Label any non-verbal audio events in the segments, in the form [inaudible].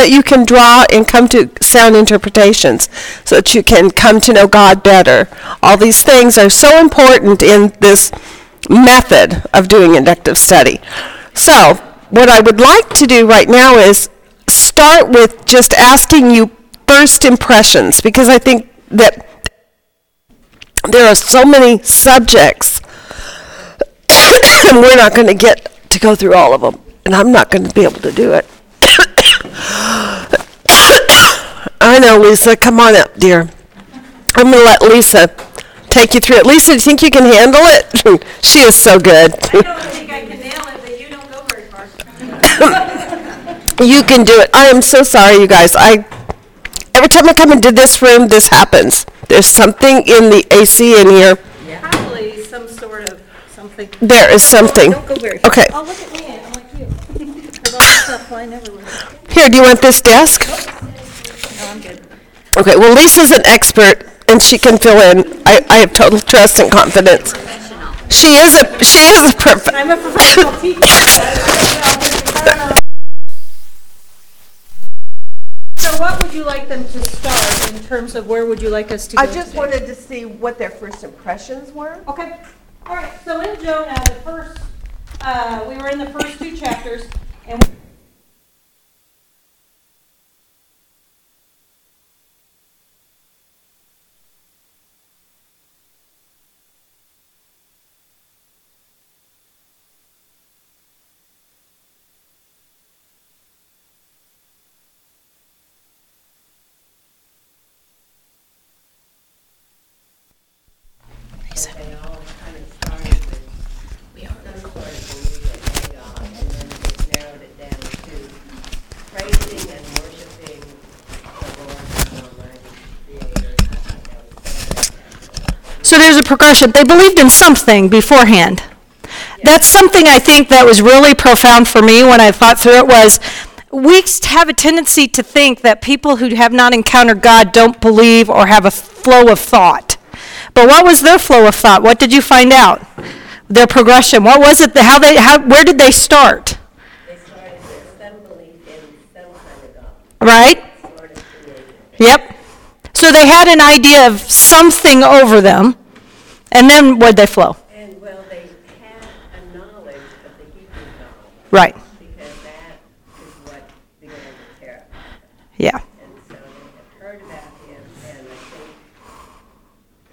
that you can draw and come to sound interpretations, so that you can come to know God better. All these things are so important in this method of doing inductive study. So, what I would like to do right now is start with just asking you first impressions, because I think that there are so many subjects, and [coughs] we're not going to get to go through all of them, and I'm not going to be able to do it. I know, Lisa. Come on up, dear. I'm going to let Lisa take you through it. Lisa, do you think you can handle it? [laughs] she is so good. I don't think I can nail it, but you don't go very far. You can do it. I am so sorry, you guys. I every time I come into this room, this happens. There's something in the AC in here. Probably some sort of something. There is something. Don't go very far. Okay. Oh, look at me, I'm like you. With all this stuff flying everywhere. Here, do you want this desk? No, I'm good. Okay. Well, Lisa's an expert, and she can fill in. I, I have total trust and confidence. She is a she is a perfect. I'm a professional teacher. [laughs] So what would you like them to start in terms of where would you like us to go I just today? wanted to see what their first impressions were. Okay, all right, so in Jonah, the first, uh, we were in the first two chapters, and they all kind of started with some sort of belief in God, and then just narrowed it down to praising and worshiping the Lord God Almighty, Creator. I So there's a progression. They believed in something beforehand. That's something I think that was really profound for me when I thought through it was we have a tendency to think that people who have not encountered God don't believe or have a flow of thought. But what was their flow of thought? What did you find out? Their progression. What was it? How they? How? Where did they start? They started with some belief in some kind of God, Right. sort of. Yep. So they had an idea of something over them, and then where'd they flow? And, well, they had a knowledge of the Hebrew God, Right. because that is what began to. Yeah. And so they had heard about him, and I think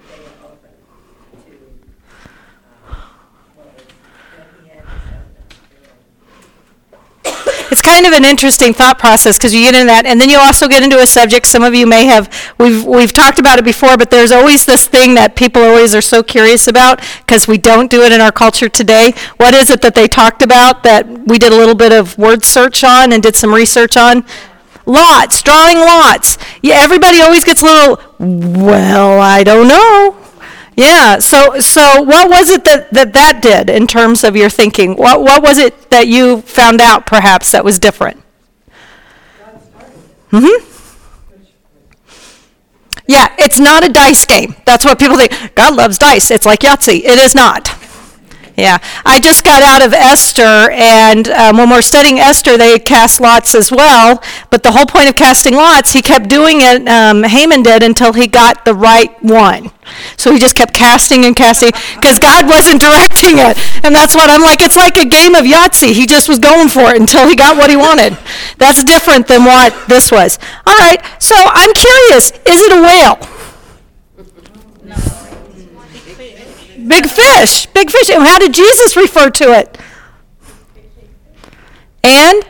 they were open to uh, what was, what he had to show them. It's kind of an interesting thought process because you get into that, and then you also get into a subject. Some of you may have we've we've talked about it before, but there's always this thing that people always are so curious about because we don't do it in our culture today. What is it that they talked about that we did a little bit of word search on and did some research on? Lots, drawing lots. Yeah, everybody always gets a little. Well, I don't know. Yeah. So, so what was it that, that that did in terms of your thinking? What what was it that you found out perhaps that was different? Mm-hmm. Yeah, it's not a dice game. That's what people think. God loves dice. It's like Yahtzee. It is not. Yeah, I just got out of Esther, and um, when we're studying Esther, they cast lots as well. But the whole point of casting lots, he kept doing it. Um, Haman did until he got the right one. So he just kept casting and casting because God wasn't directing it, and that's what I'm like. It's like a game of Yahtzee. He just was going for it until he got what he wanted. That's different than what this was. All right, so I'm curious: is it a whale? Big fish, big fish. And how did Jesus refer to it? And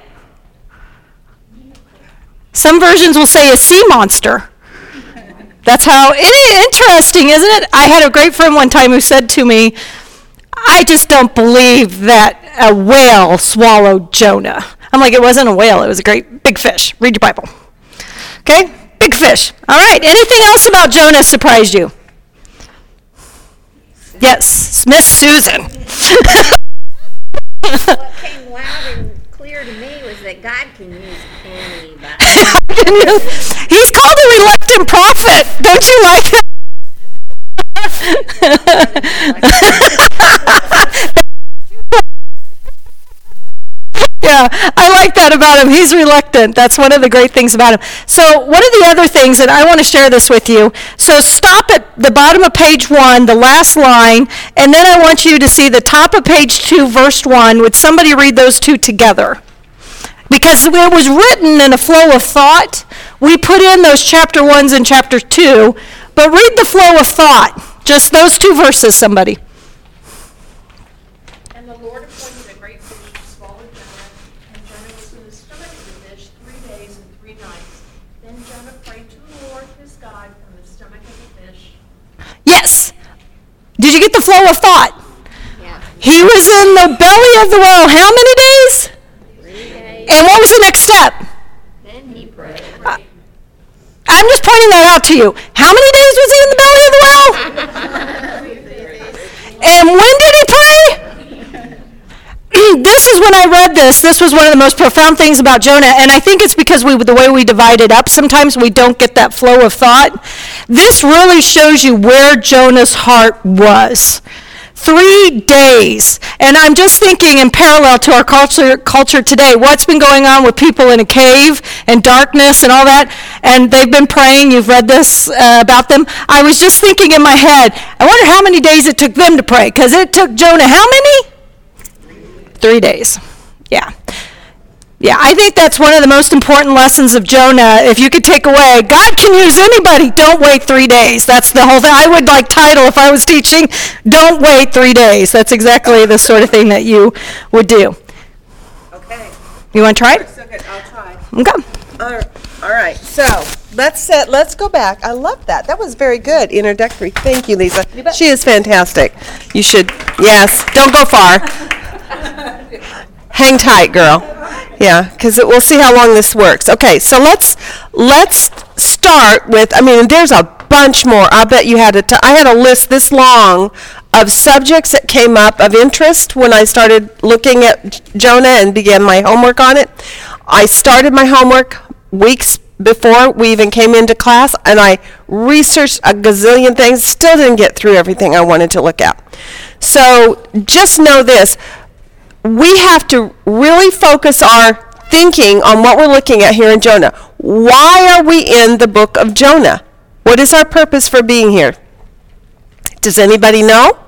some versions will say a sea monster. That's how it is interesting, isn't it? I had a great friend one time who said to me, I just don't believe that a whale swallowed Jonah. I'm like, it wasn't a whale, it was a great big fish. Read your Bible. Okay? Big fish. All right. Anything else about Jonah surprised you? Yes, Miss Susan. What came loud and clear to me was that God can use anybody. [laughs] He's called a reluctant prophet. Don't you like that? [laughs] [laughs] Yeah, I like that about him. He's reluctant. That's one of the great things about him. So, one of the other things, and I want to share this with you. So, stop at the bottom of page one, the last line, and then I want you to see the top of page two, verse one. Would somebody read those two together? Because it was written in a flow of thought. We put in those chapter ones and chapter two, but read the flow of thought. Just those two verses, somebody. And the Lord appointed a great fish to swallow Jonah, and Jonah was in the stomach of the fish three days and three nights. Then Jonah prayed to the Lord his God from the stomach of the fish. Yes. Did you get the flow of thought? Yeah. He was in the belly of the whale how many days? Three days. And what was the next step? Then he prayed. Uh, I'm just pointing that out to you. How many days was he in the belly of the whale? [laughs] and when did he pray? This is when I read this. This was one of the most profound things about Jonah, and I think it's because we, the way we divide it up, sometimes we don't get that flow of thought. This really shows you where Jonah's heart was. Three days. And I'm just thinking in parallel to our culture, culture today, what's been going on with people in a cave and darkness and all that, and they've been praying. You've read this uh, about them. I was just thinking in my head, I wonder how many days it took them to pray, because it took Jonah how many? Three days. Yeah. Yeah, I think that's one of the most important lessons of Jonah. If you could take away, God can use anybody. Don't wait three days. That's the whole thing. I would like title if I was teaching, Don't Wait Three Days. That's exactly the sort of thing that you would do. Okay, You want to try it? good, I'll try. Okay. All all right, so, let's set, let's go back. I love that. That was very good, introductory. Thank you, Lisa. She is fantastic. You should, yes, don't go far. Hang tight, girl. Yeah, because we'll see how long this works. Okay, so let's, let's start with, I mean, there's a bunch more. I bet you had a, t- I had a list this long of subjects that came up of interest when I started looking at Jonah and began my homework on it. I started my homework weeks before we even came into class, and I researched a gazillion things, still didn't get through everything I wanted to look at. So just know this we have to really focus our thinking on what we're looking at here in Jonah. Why are we in the book of Jonah? What is our purpose for being here? Does anybody know?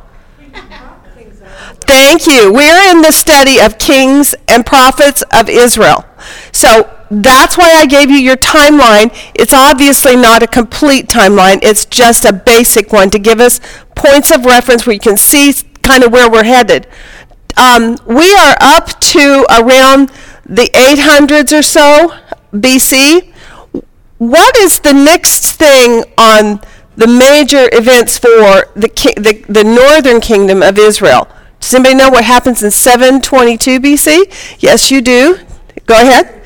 Thank you. We're in the study of kings and prophets of Israel. So that's why I gave you your timeline. It's obviously not a complete timeline, it's just a basic one to give us points of reference where you can see kind of where we're headed. Um, we are up to around the 800s or so BC. What is the next thing on the major events for the, ki- the, the northern kingdom of Israel? Does anybody know what happens in 722 BC? Yes, you do. Go ahead.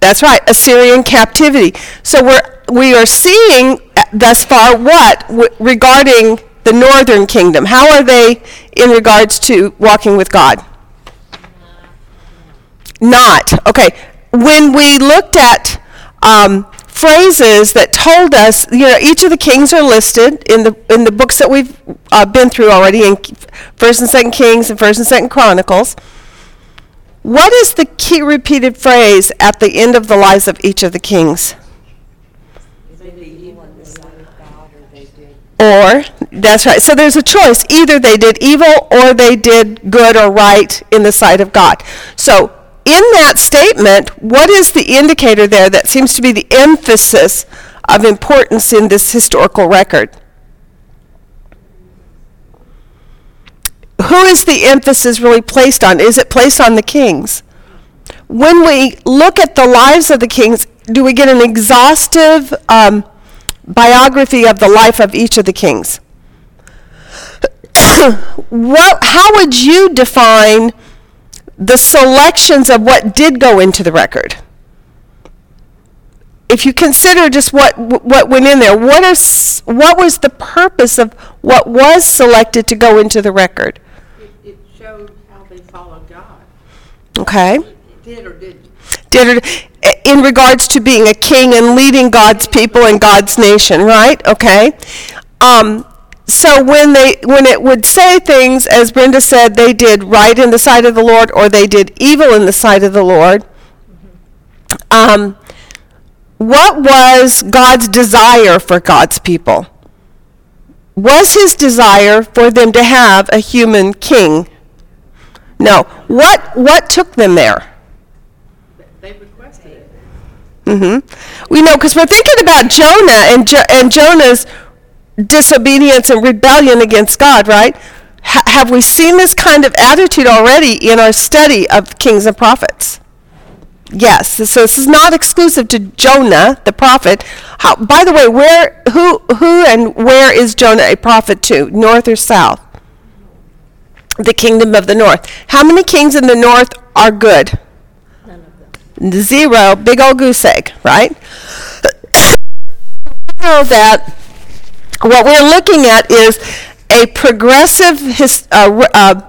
That's right, Assyrian captivity. So we're we are seeing uh, thus far what w- regarding the northern kingdom. How are they in regards to walking with God? Not okay. When we looked at um, phrases that told us, you know, each of the kings are listed in the in the books that we've uh, been through already in First and Second Kings and First and Second Chronicles. What is the key repeated phrase at the end of the lives of each of the kings? Or, that's right. So there's a choice. Either they did evil or they did good or right in the sight of God. So in that statement, what is the indicator there that seems to be the emphasis of importance in this historical record? Who is the emphasis really placed on? Is it placed on the kings? When we look at the lives of the kings, do we get an exhaustive um, biography of the life of each of the kings? [coughs] what, how would you define the selections of what did go into the record? If you consider just what what went in there, what is what was the purpose of what was selected to go into the record? It, it showed how they followed God. Okay. It did or didn't. did it in regards to being a king and leading God's people and God's nation, right? Okay. Um, so when they when it would say things as Brenda said they did right in the sight of the Lord or they did evil in the sight of the Lord um, what was God's desire for God's people was his desire for them to have a human king no what what took them there. Mm-hmm. We know because we're thinking about Jonah and jo- and Jonah's disobedience and rebellion against God, right? Ha- have we seen this kind of attitude already in our study of kings and prophets? Yes. So this is not exclusive to Jonah, the prophet. How, by the way, where, who, who, and where is Jonah a prophet to? North or south? The kingdom of the north. How many kings in the north are good? Zero, big old goose egg, right? know that what we're looking at is a progressive his, uh, uh,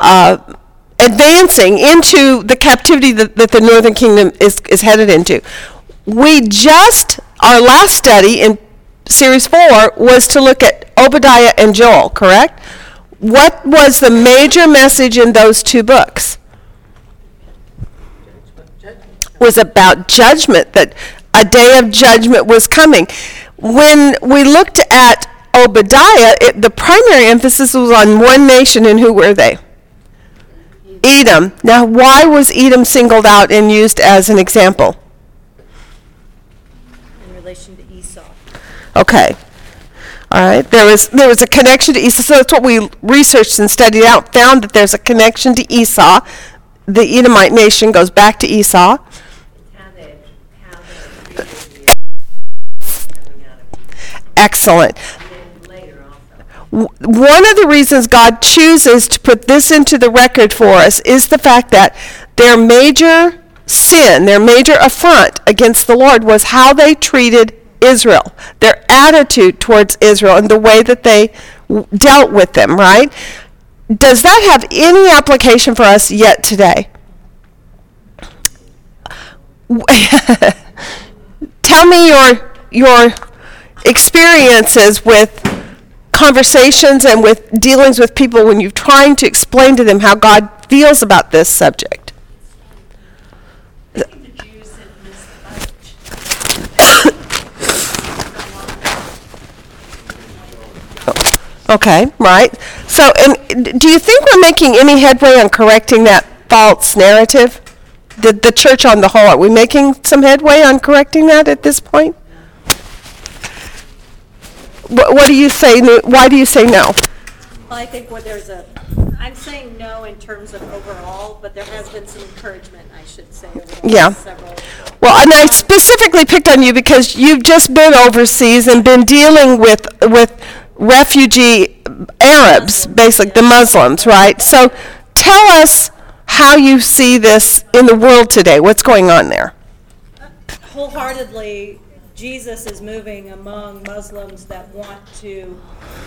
uh, advancing into the captivity that, that the northern kingdom is, is headed into. We just, our last study in series four was to look at Obadiah and Joel, correct? What was the major message in those two books? Was about judgment, that a day of judgment was coming. When we looked at Obadiah, it, the primary emphasis was on one nation, and who were they? Edom. Now, why was Edom singled out and used as an example? in relation to Esau. Okay. All right. There was there was a connection to Esau. So that's what we researched and studied out. Found that there's a connection to Esau. The Edomite nation goes back to Esau. Excellent. One of the reasons God chooses to put this into the record for us is the fact that their major sin, their major affront against the Lord was how they treated Israel, their attitude towards Israel, and the way that they dealt with them, right? Does that have any application for us yet today? [laughs] Tell me your your experiences with conversations and with dealings with people when you're trying to explain to them how God feels about this subject. [coughs] Okay, right. So, and do you think we're making any headway on correcting that false narrative? The, the church on the whole, are we making some headway on correcting that at this point? What, what do you say, no- why do you say no? Well, I think what there's a, I'm saying no in terms of overall, but there has been some encouragement, I should say, over the Yeah. last several. Well, and I specifically picked on you because you've just been overseas and been dealing with with refugee Arabs, basically the Muslims, right? So, tell us how you see this in the world today. What's going on there? Uh, wholeheartedly, Jesus is moving among Muslims that want to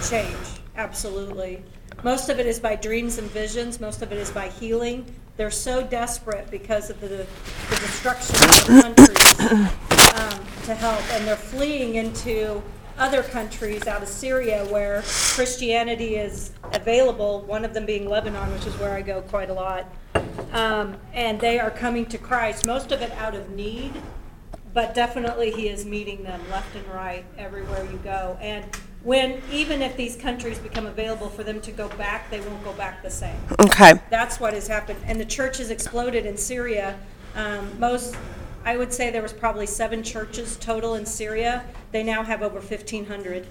change, absolutely. Most of it is by dreams and visions, most of it is by healing. They're so desperate because of the, the destruction of the countries um, to help, and they're fleeing into other countries out of Syria where Christianity is available, one of them being Lebanon, which is where I go quite a lot. Um, and they are coming to Christ, most of it out of need, but definitely he is meeting them left and right everywhere you go. And when, even if these countries become available for them to go back, they won't go back the same. Okay. That's what has happened. And the church has exploded in Syria. Um, most, I would say there was probably seven churches total in Syria. They now have over 1,500.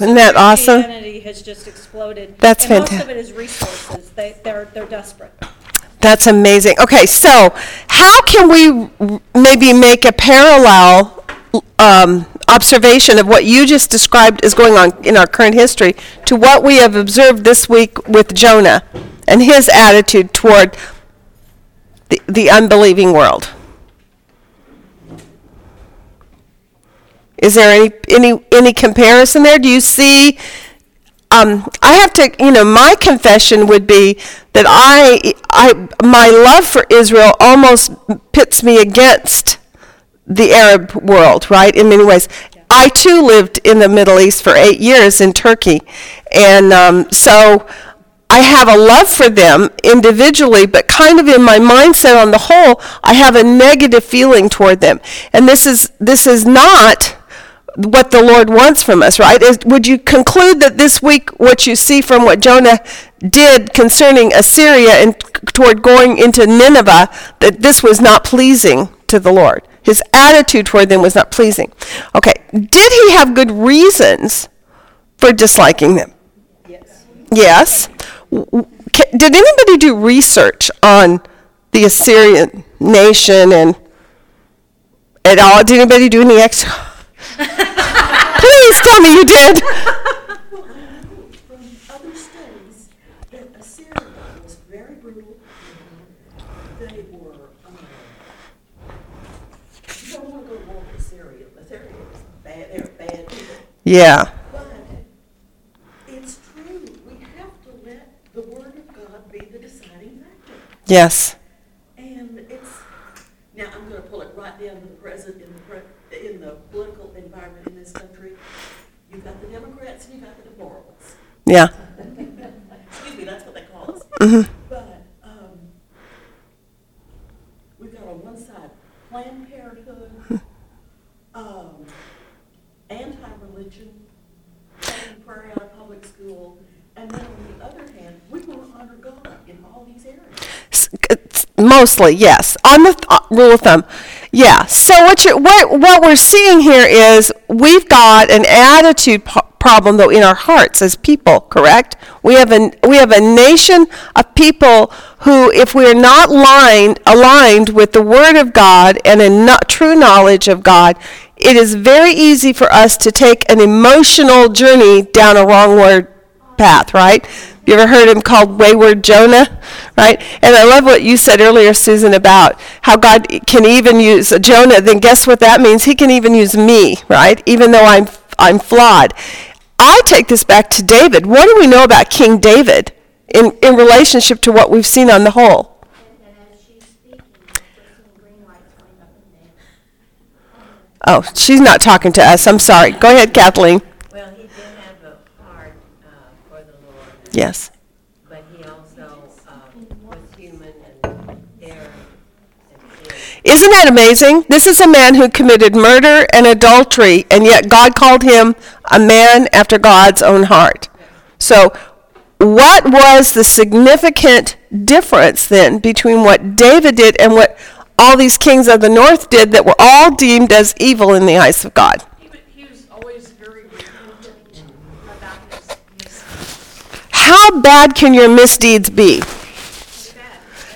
Isn't that awesome? Christianity has just exploded. That's And most of it is resources. They, they're, they're desperate. That's amazing. Okay, so how can we maybe make a parallel um, observation of what you just described is going on in our current history to what we have observed this week with Jonah and his attitude toward the, the unbelieving world? Is there any, any, any comparison there? Do you see um, I have to, you know, my confession would be that I, I, my love for Israel almost pits me against the Arab world, right? In many ways, I too lived in the Middle East for eight years in Turkey. And um, so I have a love for them individually, but kind of in my mindset on the whole, I have a negative feeling toward them. And this is, this is not what the Lord wants from us, right? Is, would you conclude that this week what you see from what Jonah did concerning Assyria and toward going into Nineveh, that this was not pleasing to the Lord? His attitude toward them was not pleasing. Okay, did he have good reasons for disliking them? Yes. Yes. Did anybody do research on the Assyrian nation and at all? Did anybody do any ex? [laughs] Please tell me you did. [laughs] from other studies that Assyria was very brutal. They were, um, you don't want to go to war with Assyria. Assyria was bad, they were bad people. Yeah. But it's true, we have to let the word of God be the deciding factor. Yes. And it's, now I'm gonna pull it right down to the present, in the, pre- in the political environment in this country. You've got the Democrats and you've got the deplorables. Yeah. Excuse me, that's what they call us. But, um, we've got on one side Planned Parenthood, um, anti-religion, taking prayer out of public school, and then on the other hand, we want to honor God in all these areas. S- Mostly, yes. On the th- uh, rule of thumb, yeah. So what you what what we're seeing here is we've got an attitude po- problem though in our hearts as people. Correct? We have an we have a nation of people who, if we are not lined aligned with the Word of God and a true knowledge of God, it is very easy for us to take an emotional journey down a wrong word path, right? You ever heard him called wayward Jonah, right? And I love what you said earlier, Susan, about how God can even use Jonah. Then guess what that means? He can even use me, right? Even though I'm I'm flawed. I take this back to David. What do we know about King David in, in relationship to what we've seen on the whole? And as she's speaking, we're seeing green lights going up and down. Oh, she's not talking to us. I'm sorry. Go ahead, Kathleen. Well, he did have a heart uh, for the Lord, Yes. but he also um, was human and erred and sinned. Isn't that amazing? This is a man who committed murder and adultery, and yet God called him a man after God's own heart. So, what was the significant difference then between what David did and what all these kings of the north did that were all deemed as evil in the eyes of God? He was, he was always very repentant about his, his How bad can your misdeeds be?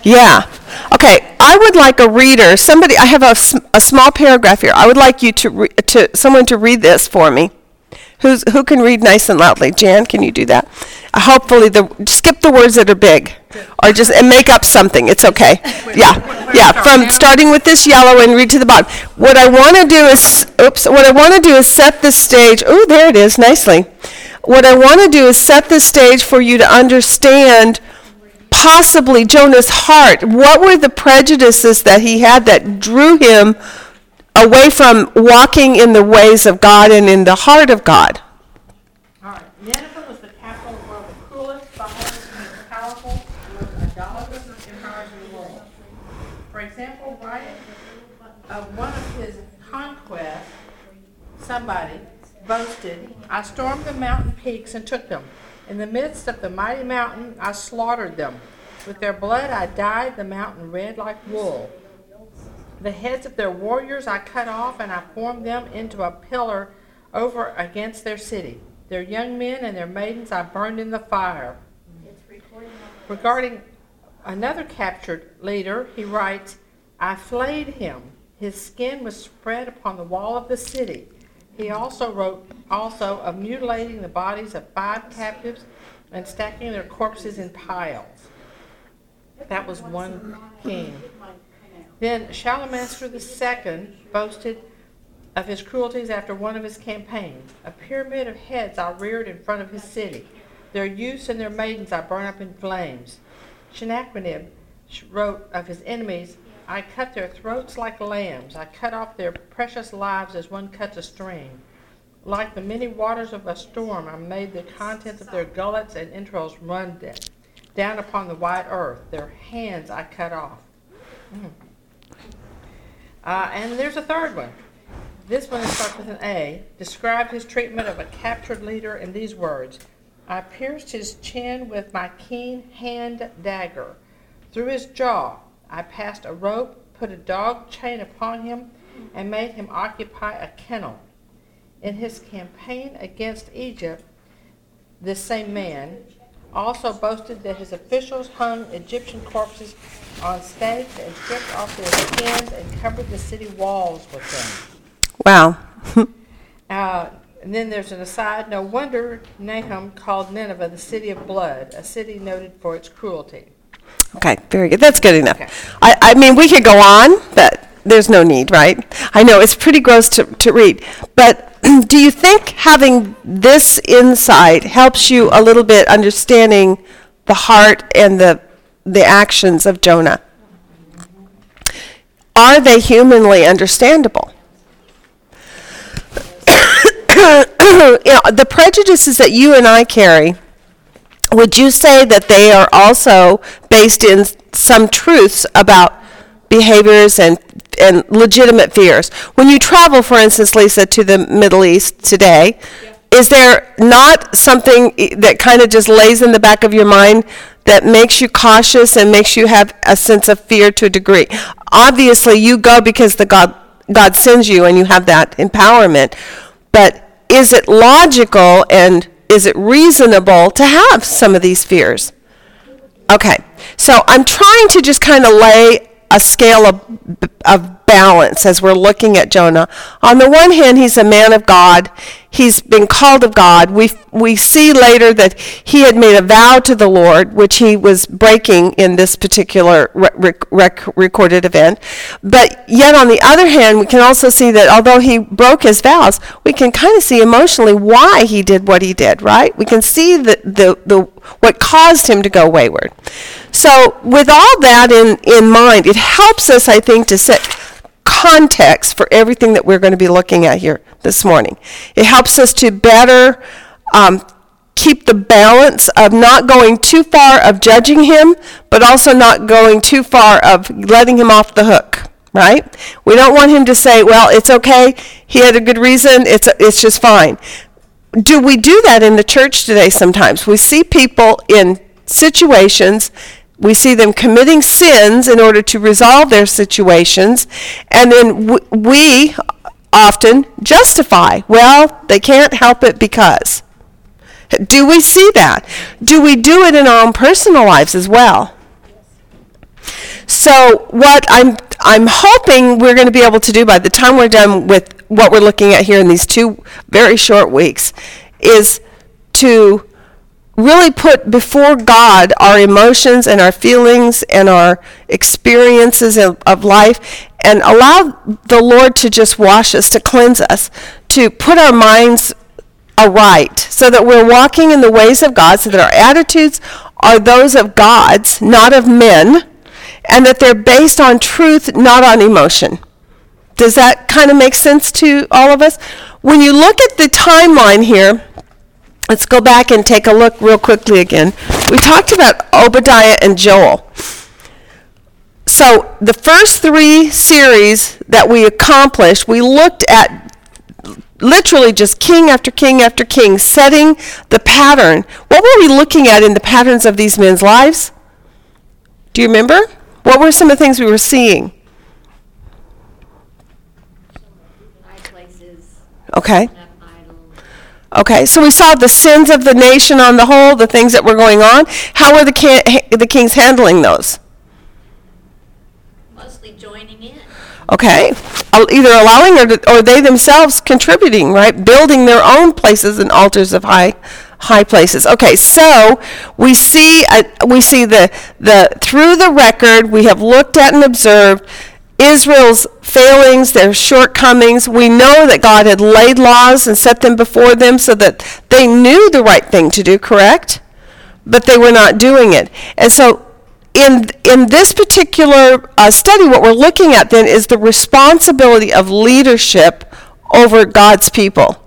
Yeah. Okay, I would like a reader, somebody, I have a, a small paragraph here. I would like you to, re- to, someone to read this for me. Who's, who can read nice and loudly? Jan, can you do that? Uh, hopefully, the, skip the words that are big, or just, and make up something, it's okay. Yeah, yeah, from, starting with this yellow and read to the bottom. What I want to do is, oops, what I want to do is set the stage, Oh, there it is, nicely. What I want to do is set the stage for you to understand possibly Jonah's heart. What were the prejudices that he had that drew him away from walking in the ways of God and in the heart of God? All right, Nineveh was the capital of one of the cruelest, violent, and most powerful, most idolatrous empires in the world. For example, right of uh, one of his conquests, somebody boasted, I stormed the mountain peaks and took them. In the midst of the mighty mountain, I slaughtered them. With their blood, I dyed the mountain red like wool. The heads of their warriors I cut off, and I formed them into a pillar over against their city. Their young men and their maidens I burned in the fire. Regarding another captured leader, he writes, I flayed him. His skin was spread upon the wall of the city. He also wrote also of mutilating the bodies of five captives and stacking their corpses in piles. That was one king. Then Shalmaneser II boasted of his cruelties after one of his campaigns. A pyramid of heads I reared in front of his city. Their youths and their maidens I burn up in flames. Sennacherib wrote of his enemies, I cut their throats like lambs. I cut off their precious lives as one cuts a string. Like the many waters of a storm, I made the contents of their gullets and entrails run da- down upon the wide earth. Their hands I cut off. Mm. Uh, and there's a third one. This one starts with an A. Described his treatment of a captured leader in these words I pierced his chin with my keen hand dagger. Through his jaw, I passed a rope, put a dog chain upon him, and made him occupy a kennel. In his campaign against Egypt, this same man also boasted that his officials hung Egyptian corpses on stakes and stripped off their skins and covered the city walls with them. Wow. [laughs] Uh, and then there's an aside. No wonder Nahum called Nineveh the city of blood, a city noted for its cruelty. Okay, very good. That's good enough. Okay. I, I mean, we could go on, but there's no need, right? I know it's pretty gross to, to read, but [clears throat] do you think having this insight helps you a little bit understanding the heart and the the actions of Jonah? Are they humanly understandable? [coughs] you know, the prejudices that you and I carry would you say that they are also based in some truths about behaviors and and legitimate fears? When you travel, for instance, Lisa, to the Middle East today, is there not something that kind of just lays in the back of your mind that makes you cautious and makes you have a sense of fear to a degree? Obviously, you go because the God God sends you and you have that empowerment. But is it logical and is it reasonable to have some of these fears? Okay, so I'm trying to just kind of lay a scale of, of balance as we're looking at Jonah. On the one hand, he's a man of God. He's been called of God. We, we see later that he had made a vow to the Lord, which he was breaking in this particular rec- rec- recorded event. But yet, on the other hand, we can also see that although he broke his vows, we can kind of see emotionally why he did what he did, right? We can see the, the, the, what caused him to go wayward. So, with all that in, in mind, it helps us, I think, to set context for everything that we're going to be looking at here this morning. It helps us to better um, keep the balance of not going too far of judging him, but also not going too far of letting him off the hook. Right? We don't want him to say, "Well, it's okay. He had a good reason. It's it's just fine." do we do that in the church today sometimes? We see people in situations, we see them committing sins in order to resolve their situations, and then we often justify, well, they can't help it because. Do we see that? Do we do it in our own personal lives as well? So what I'm I'm hoping we're going to be able to do by the time we're done with what we're looking at here in these two very short weeks is to really put before God our emotions and our feelings and our experiences of, of life and allow the Lord to just wash us, to cleanse us, to put our minds aright so that we're walking in the ways of God, so that our attitudes are those of God's, not of men, and that they're based on truth, not on emotion. Does that kind of make sense to all of us? When you look at the timeline here, let's go back and take a look real quickly again. We talked about Obadiah and Joel. So the first three series that we accomplished, we looked at literally just king after king after king, setting the pattern. What were we looking at in the patterns of these men's lives? Do you remember? What were some of the things we were seeing? Okay. Okay, so we saw the sins of the nation on the whole, the things that were going on. How were the, the kings handling those? Mostly joining in. Okay, either allowing or, or they themselves contributing, right? Building their own places and altars of high, high places. Okay, so we see uh, we see the the through the record we have looked at and observed Israel's failings, their shortcomings. We know that God had laid laws and set them before them so that they knew the right thing to do. Correct, but they were not doing it, and so in in this particular uh, study, what we're looking at then is the responsibility of leadership over God's people.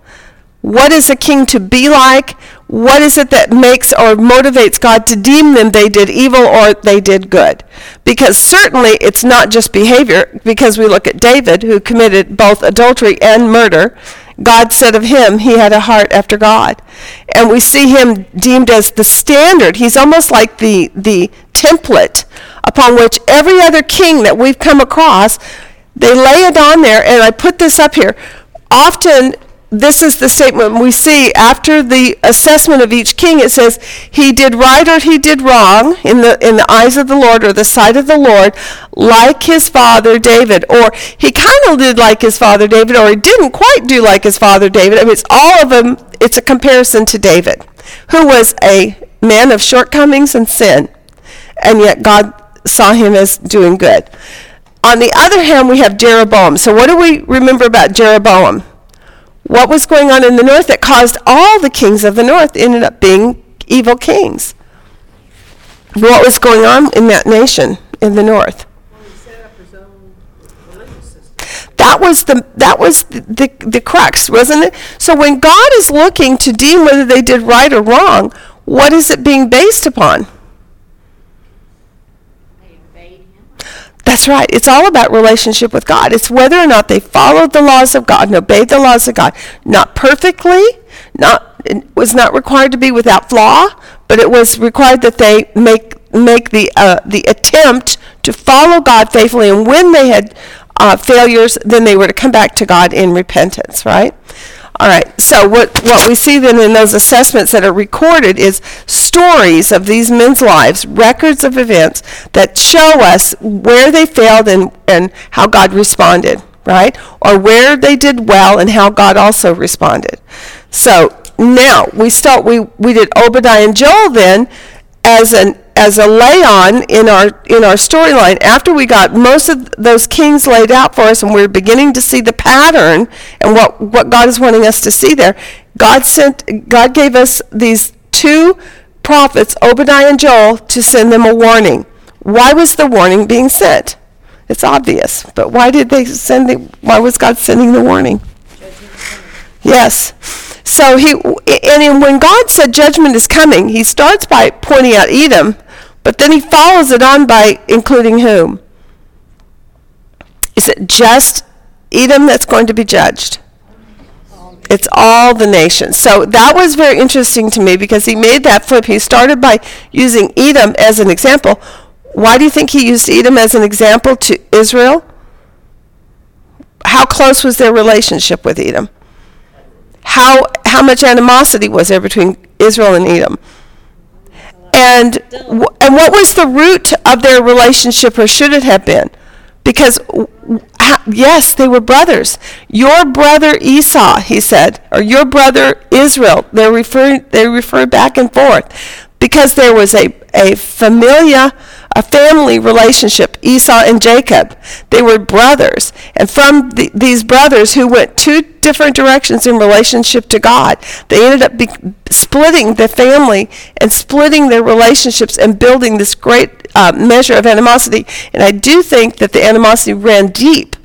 What is a king to be like? What is it that makes or motivates God to deem them they did evil or they did good? Because certainly it's not just behavior, because we look at David, who committed both adultery and murder. God said of him, he had a heart after God. And we see him deemed as the standard. He's almost like the, the template upon which every other king that we've come across, they lay it on there, and I put this up here. Often, this is the statement we see after the assessment of each king. It says, he did right or he did wrong in the, in the eyes of the Lord or the sight of the Lord, like his father David. Or he kind of did like his father David, or he didn't quite do like his father David. I mean, it's all of them, it's a comparison to David, who was a man of shortcomings and sin, and yet God saw him as doing good. On the other hand, we have Jeroboam. So, what do we remember about Jeroboam? What was going on in the north that caused all the kings of the north ended up being evil kings? What was going on in that nation in the north? That was the that was the, the, the crux, wasn't it? So when God is looking to deem whether they did right or wrong, what is it being based upon? That's right. It's all about relationship with God. It's whether or not they followed the laws of God and obeyed the laws of God. Not perfectly, not it was not required to be without flaw, but it was required that they make make the uh, the attempt to follow God faithfully. And when they had uh, failures, then they were to come back to God in repentance. Right. All right. So what what we see then in those assessments that are recorded is stories of these men's lives, records of events that show us where they failed and and how God responded, right? Or where they did well and how God also responded. So now we start we we did Obadiah and Joel then as an as a lay on in our in our storyline after we got most of those kings laid out for us and we're beginning to see the pattern and what what God is wanting us to see there God sent God gave us these two prophets Obadiah and Joel to send them a warning. Why was the warning being sent? It's obvious but why did they send the why was God sending the warning yes so he and when God said judgment is coming he starts by pointing out Edom but then he follows it on by including whom? Is it just Edom that's going to be judged? It's all the nations. So that was very interesting to me because he made that flip. He started by using Edom as an example. Why do you think he used Edom as an example to Israel? How close was their relationship with Edom? How, how much animosity was there between Israel and Edom? And wh- and what was the root of their relationship, or should it have been? Because w- w- yes, they were brothers. Your brother Esau, he said, or your brother Israel. They refer they refer back and forth because there was a a familia a family relationship, Esau and Jacob. They were brothers. And from the, these brothers who went two different directions in relationship to God, they ended up be, splitting the family and splitting their relationships and building this great uh, measure of animosity. And I do think that the animosity ran deep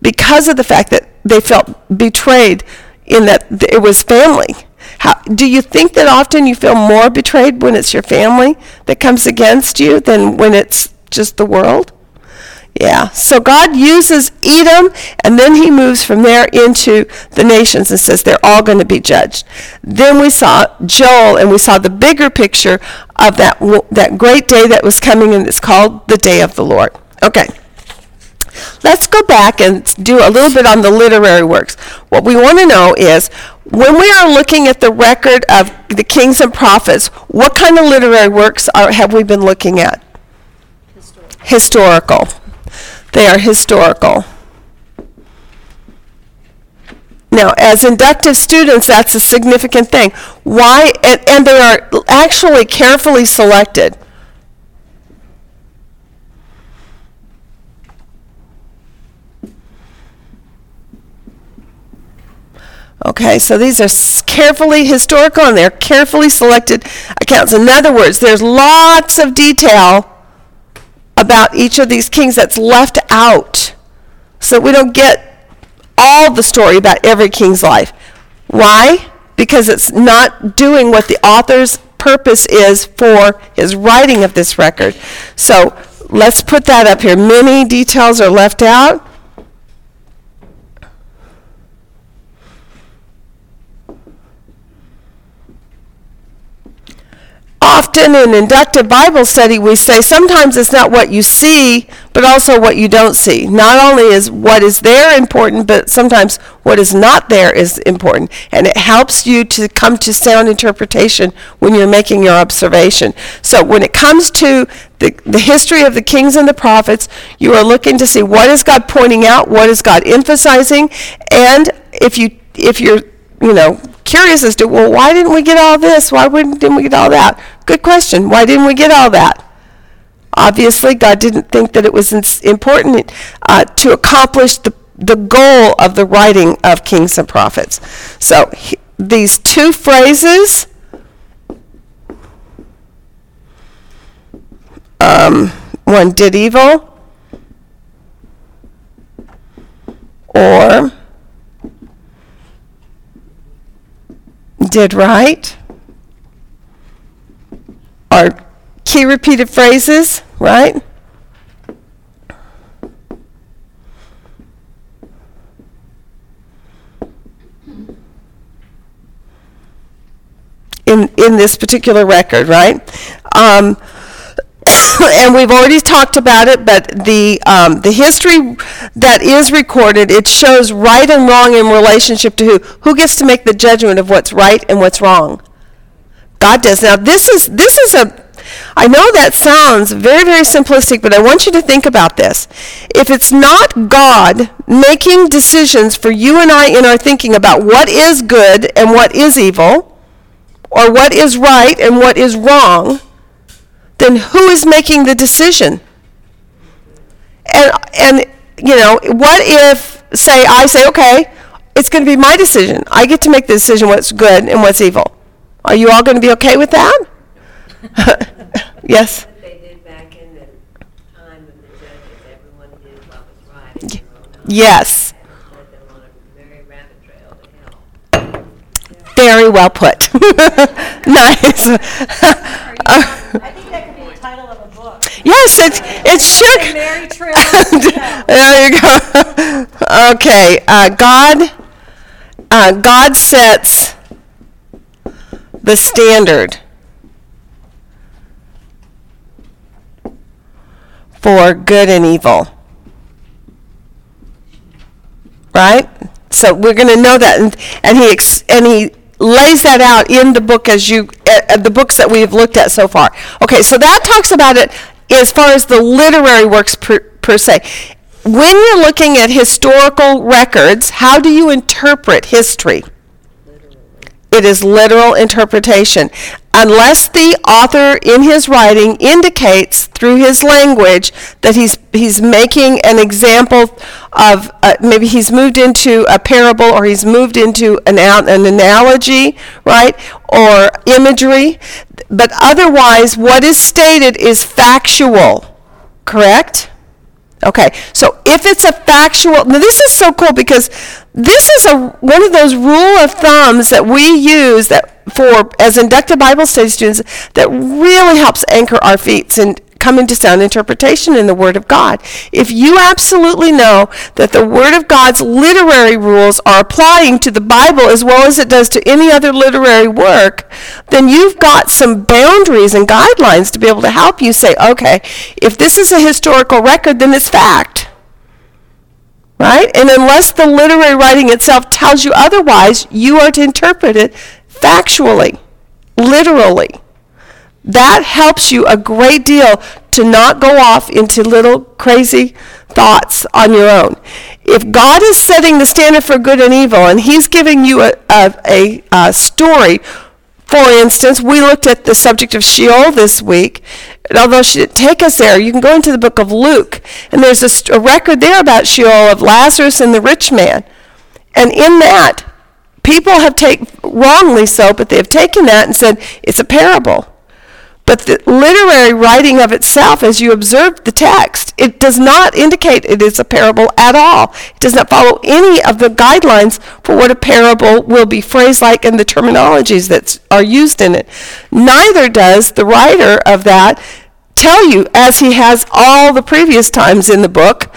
because of the fact that they felt betrayed in that it was family. How, do you think that often you feel more betrayed when it's your family that comes against you than when it's just the world? Yeah. So God uses Edom, and then he moves from there into the nations and says they're all going to be judged. Then we saw Joel, and we saw the bigger picture of that, that great day that was coming, and it's called the day of the Lord. Okay. Let's go back and do a little bit on the literary works. What we want to know is when we are looking at the record of the kings and prophets, what kind of literary works are, have we been looking at? Historical. historical. They are historical. Now, as inductive students, that's a significant thing. Why? And, and they are actually carefully selected. Okay, so these are carefully historical and they're carefully selected accounts. In other words, there's lots of detail about each of these kings that's left out. So we don't get all the story about every king's life. Why? Because it's not doing what the author's purpose is for his writing of this record. So let's put that up here. Many details are left out. Often in inductive Bible study, we say sometimes it's not what you see, but also what you don't see. Not only is what is there important, but sometimes what is not there is important. And it helps you to come to sound interpretation when you're making your observation. So when it comes to the, the history of the kings and the prophets, you are looking to see what is God pointing out, what is God emphasizing, and if you if you're you know curious as to well why didn't we get all this? Why didn't we get all that? Good question. Why didn't we get all that? Obviously god didn't think that it was important uh, to accomplish the, the goal of the writing of kings and prophets. So he, these two phrases um, one did evil or did right are key repeated phrases, right? In, in this particular record, right? Um, [coughs] and we've already talked about it, but the um, the history that is recorded it shows right and wrong in relationship to who who gets to make the judgment of what's right and what's wrong. God does. Now this is this is a I know that sounds very very simplistic, but I want you to think about this. If it's not God making decisions for you and I in our thinking about what is good and what is evil, or what is right and what is wrong then who is making the decision? And, and you know, what if, say, I say, okay, it's going to be my decision. I get to make the decision what's good and what's evil. Are you all going to be okay with that? [laughs] yes? They did back in the time of the judges, everyone did what was right in their own eyes. Yes. And led them on a merry rabbit trail to hell. Very well put. [laughs] nice. [laughs] I think that could be the title of a book. yes, it, it should. Mary [laughs] there you go. okay, uh, God, uh, God sets the standard for good and evil. Right? So we're going to know that, and, and he ex- and he lays that out in the book as you uh, the books that we have looked at so far. Okay, so that talks about it as far as the literary works per, per se. When you're looking at historical records, how do you interpret history? It is literal interpretation. Unless the author in his writing indicates through his language that he's, he's making an example of, uh, maybe he's moved into a parable or he's moved into an, an analogy, right? Or imagery. But otherwise, what is stated is factual, correct? Okay, so if it's a factual, now this is so cool because this is a one of those rule of thumbs that we use that for as inductive Bible study students that really helps anchor our feet and come into sound interpretation in the Word of God. If you absolutely know that the Word of God's literary rules are applying to the Bible as well as it does to any other literary work, then you've got some boundaries and guidelines to be able to help you say, okay, if this is a historical record, then it's fact. Right? And unless the literary writing itself tells you otherwise, you are to interpret it factually, literally that helps you a great deal to not go off into little crazy thoughts on your own. If God is setting the standard for good and evil, and He's giving you a, a, a, story, for instance, we looked at the subject of Sheol this week. And although she didn't take us there, you can go into the book of Luke, and there's a, st- a record there about Sheol of Lazarus and the rich man. And in that, people have taken, wrongly so, but they have taken that and said it's a parable. But the literary writing of itself, as you observe the text, it does not indicate it is a parable at all. It does not follow any of the guidelines for what a parable will be phrased like and the terminologies that are used in it. Neither does the writer of that tell you, as he has all the previous times in the book,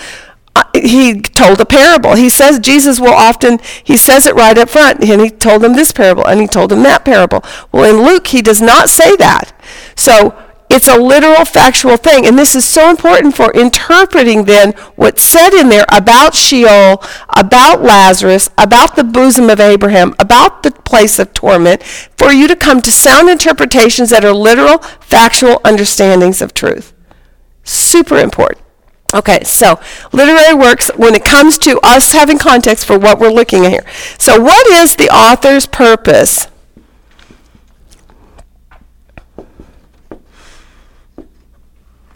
he told a parable. He says Jesus will often, he says it right up front, and he told them this parable, and he told them that parable. Well, in Luke, he does not say that. So it's a literal, factual thing, and this is so important for interpreting then what's said in there about Sheol, about Lazarus, about the bosom of Abraham, about the place of torment, for you to come to sound interpretations that are literal, factual understandings of truth. Super important. Okay, so literary works, when it comes to us having context for what we're looking at here. So, what is the author's purpose?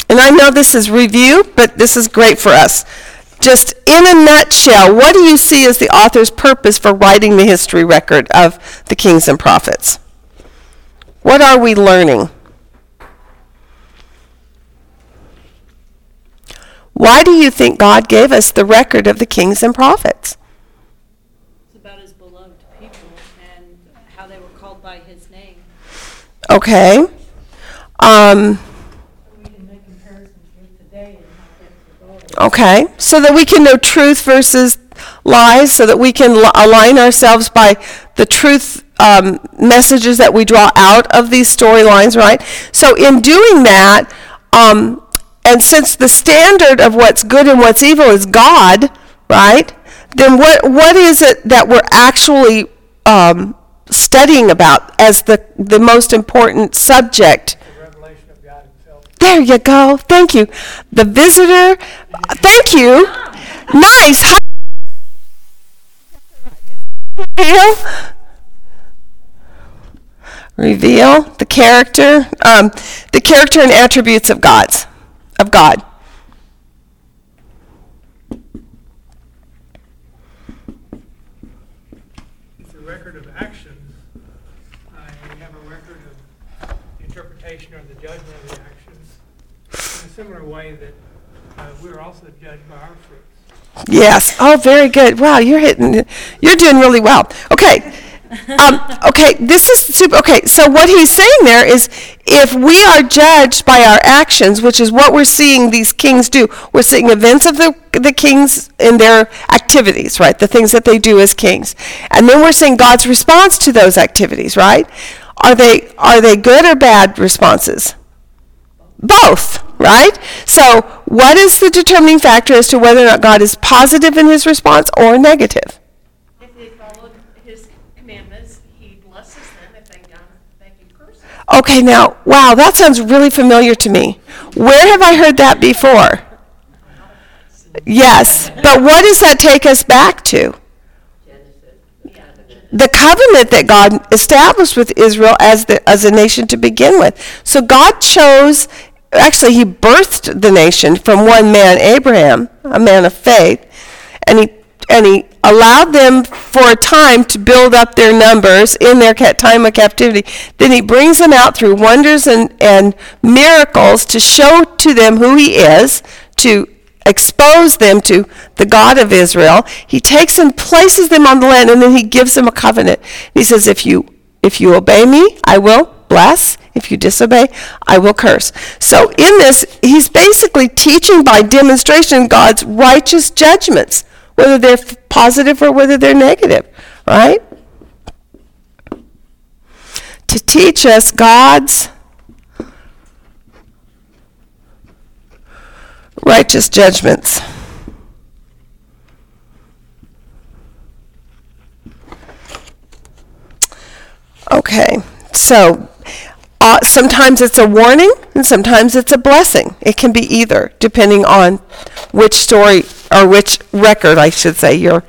And I know this is review, but this is great for us. Just in a nutshell, what do you see as the author's purpose for writing the history record of the kings and prophets? What are we learning? Why do you think God gave us the record of the kings and prophets? It's about his beloved people and how they were called by his name. Okay. Um, okay. So that we can know truth versus lies, so that we can li- align ourselves by the truth um, messages that we draw out of these storylines, right? So in doing that, um, and since the standard of what's good and what's evil is God, right? Then what what is it that we're actually um, studying about as the the most important subject? revelation of God himself. There you go. Thank you. The visitor. Thank you. Nice. Reveal. Reveal the character, um, the character and attributes of God's, of God. It's a record of actions. Uh, we have a record of interpretation or the judgment of the actions. In a similar way that uh, we're also judged by our fruits. Yes. Oh, very good. Wow, you're hitting. You're doing really well. Okay. [laughs] Um, okay. This is super. Okay. So what he's saying there is, if we are judged by our actions, which is what we're seeing these kings do, we're seeing events of the the kings in their activities, right? The things that they do as kings, and then we're seeing God's response to those activities, right? Are they are they good or bad responses? Both, right? So, what is the determining factor as to whether or not God is positive in his response or negative? If they followed commandments, he blesses them. If they don't. Okay, now, wow, that sounds really familiar to me. Where have I heard that before? Yes, but what does that take us back to? The covenant that God established with Israel as, the, as a nation to begin with. So God chose, actually, He birthed the nation from one man, Abraham, a man of faith, and He, and he allowed them for a time to build up their numbers in their ca- time of captivity. Then He brings them out through wonders and, and miracles to show to them who He is, to expose them to the God of Israel. He takes and places them on the land, and then he gives them a covenant. He says, "If you if you obey me, I will bless. If you disobey, I will curse." So in this, he's basically teaching by demonstration God's righteous judgments, whether they're positive or whether they're negative, right? To teach us God's righteous judgments. Okay, so sometimes it's a warning and sometimes it's a blessing. It can be either, depending on which story or which record, I should say, you're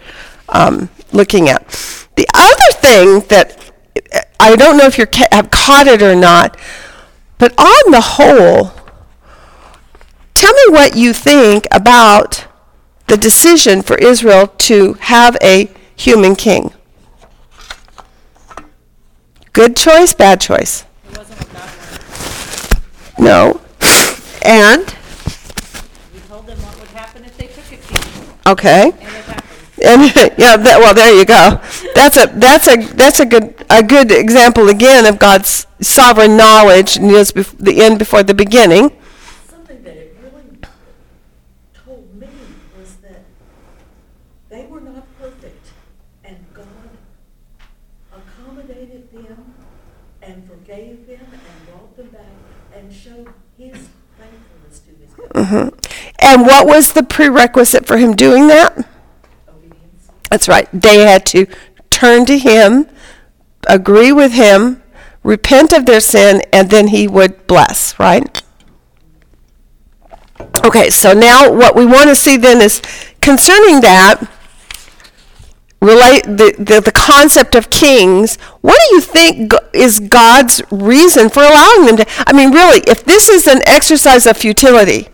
um, looking at. The other thing that I don't know if you ca- have caught it or not, but on the whole, Tell me what you think about the decision for Israel to have a human king. Good choice, bad choice? It wasn't what God wanted. No. And, We told them what would happen if they took a king, okay. and it happened. And, [laughs] yeah, that, well, there you go. That's a, that's a, that's a good, a good example again of God's sovereign knowledge, and knows bef- the end before the beginning. Something that it really told me was that they were not perfect, and God accommodated them and forgave them and brought them back and showed his God. And what was the prerequisite for him doing that? Obedience. That's right. They had to turn to him, agree with him, repent of their sin, and then he would bless, right? Okay, so now what we want to see then is concerning that, relate the, the, the concept of kings, what do you think is God's reason for allowing them to? I mean, really, if this is an exercise of futility,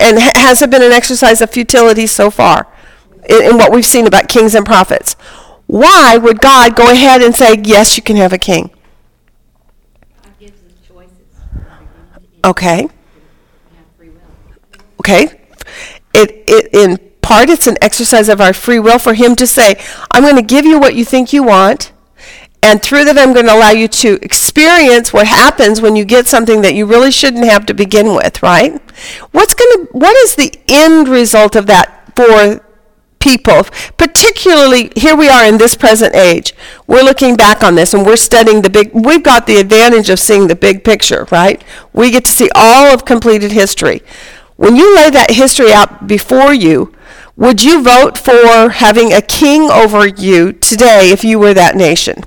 and ha- has it been an exercise of futility so far in, in what we've seen about kings and prophets? Why would God go ahead and say, yes, you can have a king? Okay. Okay? It, it, in part, it's an exercise of our free will for Him to say, I'm going to give you what you think you want, and through that, I'm going to allow you to experience what happens when you get something that you really shouldn't have to begin with, right? What's going to, what is the end result of that for people? Particularly, here we are in this present age. We're looking back on this and we're studying the big, we've got the advantage of seeing the big picture, right? We get to see all of completed history. When you lay that history out before you, would you vote for having a king over you today if you were that nation?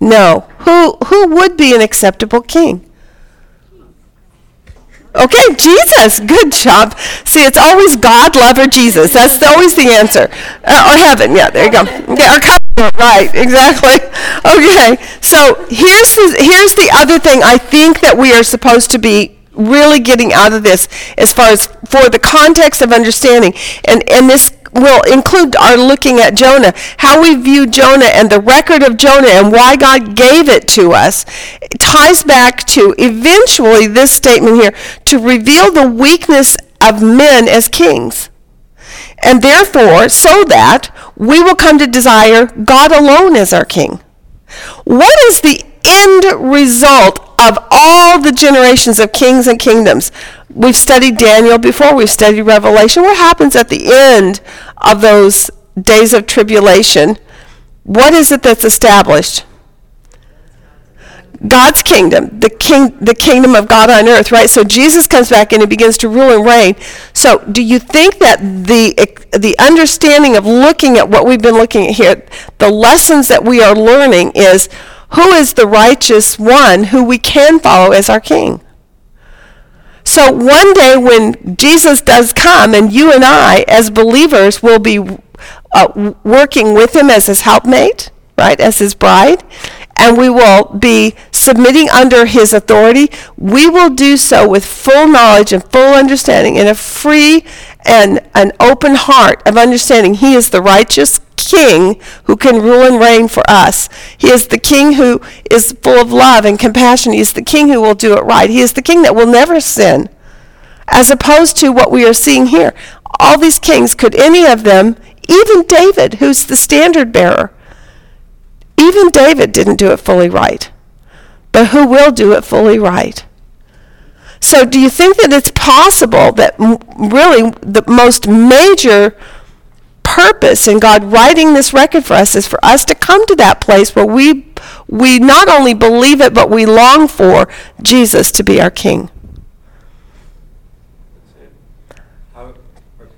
No. Who who would be an acceptable king? Okay, Jesus. Good job. See, it's always God, love, or Jesus. That's always the answer. Uh, or heaven. Yeah, there you go. Covenant. Right, exactly. [laughs] Okay, so here's the, here's the other thing I think that we are supposed to be really getting out of this as far as for the context of understanding. And, and this will include our looking at Jonah, how we view Jonah and the record of Jonah and why God gave it to us. It ties back to eventually this statement here to reveal the weakness of men as kings. And therefore, so that we will come to desire God alone as our king. What is the end result of all the generations of kings and kingdoms? We've studied Daniel before, we've studied Revelation. What happens at the end of those days of tribulation? What is it that's established? God's kingdom, the king, the kingdom of God on earth, right? So Jesus comes back and he begins to rule and reign. So, do you think that the the understanding of looking at what we've been looking at here, the lessons that we are learning is who is the righteous one who we can follow as our king? So one day when Jesus does come, and you and I, as believers, will be uh, working with him as his helpmate, right, as his bride, and we will be submitting under his authority, we will do so with full knowledge and full understanding and a free and an open heart of understanding he is the righteous king who can rule and reign for us. He is the king who is full of love and compassion. He is the king who will do it right. He is the king that will never sin. As opposed to what we are seeing here. All these kings, could any of them, even David, who's the standard bearer, even David didn't do it fully right. But who will do it fully right? So, do you think that it's possible that really the most major purpose in God writing this record for us is for us to come to that place where we we not only believe it but we long for Jesus to be our king. How,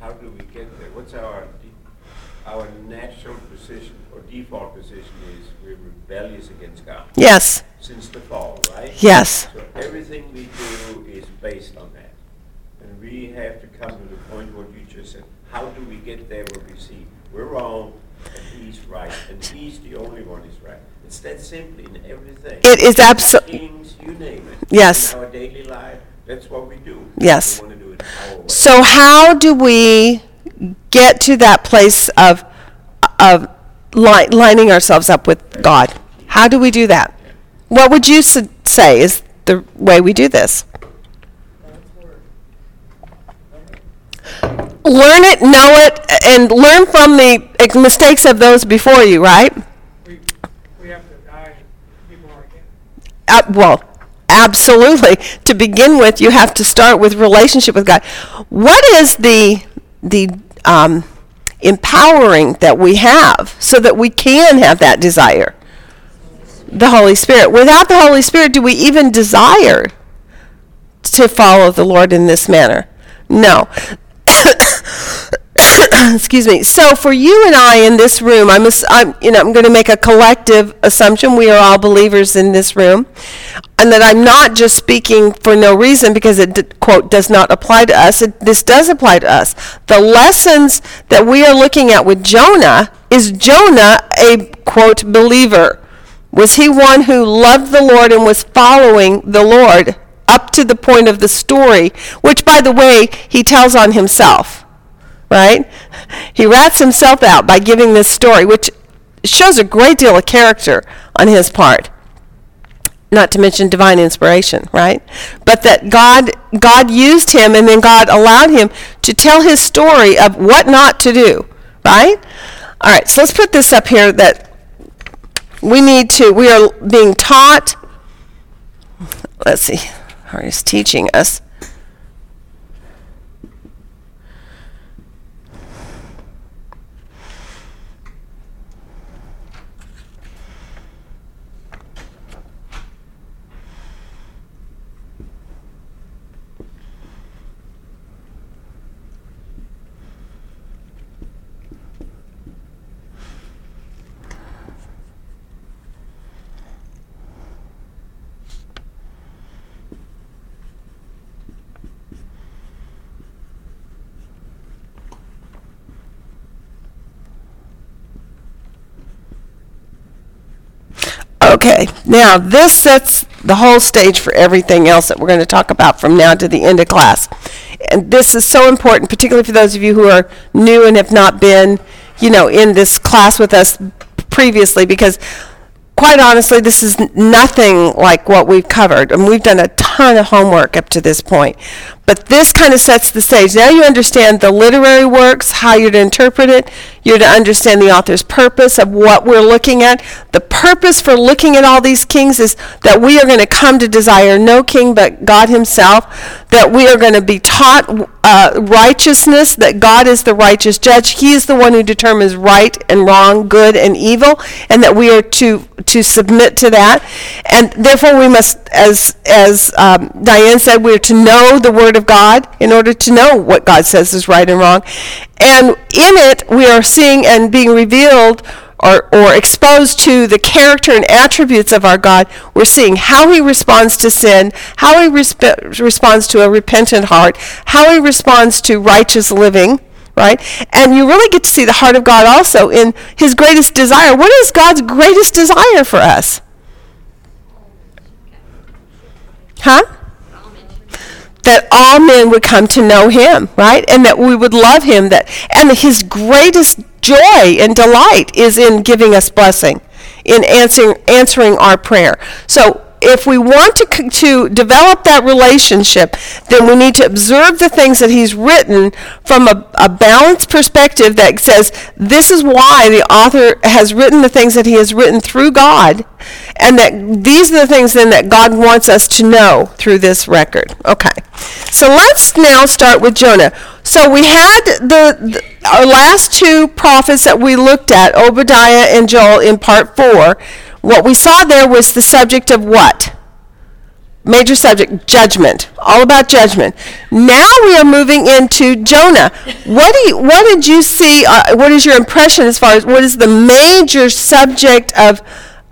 how do we get there? What's our, our natural position or default position is we're rebellious against God Yes. since the fall, right? Yes. So everything we do is based on that. And we have to come to the point what you just said. How do we get there where we see we're wrong and he's right and he's the only one who's right? It's that simple in everything. It is abso- Kings, you name it. Yes. In our daily life, that's what we do. Yes. We want to do it our way. So how do we get to that place of of li- lining ourselves up with God? How do we do that? What would you s- say is the way we do this. Learn it, know it, and learn from the mistakes of those before you, right? We, we have to die people are again. Uh, well, absolutely. To begin with, you have to start with relationship with God. What is the the um, empowering that we have so that we can have that desire? The Holy Spirit. Without the Holy Spirit, do we even desire to follow the Lord in this manner? No. [coughs] excuse me. So for you and I in this room, I'm, I'm you know I'm going to make a collective assumption. We are all believers in this room, and that I'm not just speaking for no reason because it quote does not apply to us. It, this does apply to us. The lessons that we are looking at with Jonah is Jonah a quote believer. Was he one who loved the Lord and was following the Lord up to the point of the story, which, by the way, he tells on himself, right? He rats himself out by giving this story, which shows a great deal of character on his part. Not to mention divine inspiration, right? But that God God used him and then God allowed him to tell his story of what not to do, right? All right, so let's put this up here that we need to we are being taught let's see or is teaching us Okay, now this sets the whole stage for everything else that we're going to talk about from now to the end of class. And this is so important, particularly for those of you who are new and have not been, you know, in this class with us previously, because quite honestly, this is nothing like what we've covered. And we've done a ton of homework up to this point. But this kind of sets the stage. Now you understand the literary works, how you're to interpret it. You're to understand the author's purpose of what we're looking at. The purpose for looking at all these kings is that we are going to come to desire no king but God Himself, that we are going to be taught uh, righteousness, that God is the righteous judge. He is the one who determines right and wrong, good and evil, and that we are to to submit to that. And therefore, we must, as as um, Diane said, we are to know the Word of God in order to know what God says is right and wrong. And in it, we are seeing and being revealed or, or exposed to the character and attributes of our God. We're seeing how He responds to sin, how He resp- responds to a repentant heart, how He responds to righteous living. Right? And you really get to see the heart of God also in his greatest desire. What is God's greatest desire for us? Huh? That all men would come to know him, right? And that we would love him that and his greatest joy and delight is in giving us blessing, in answering answering our prayer. So if we want to, to develop that relationship, then we need to observe the things that he's written from a, a balanced perspective that says this is why the author has written the things that he has written through God, and that these are the things then that God wants us to know through this record. Okay, so let's now start with Jonah. So we had the, the our last two prophets that we looked at, Obadiah and Joel, in part four. What we saw there was the subject of what? Major subject, judgment. All about judgment. Now we are moving into Jonah. What do you, what did you see? Uh, what is your impression as far as what is the major subject of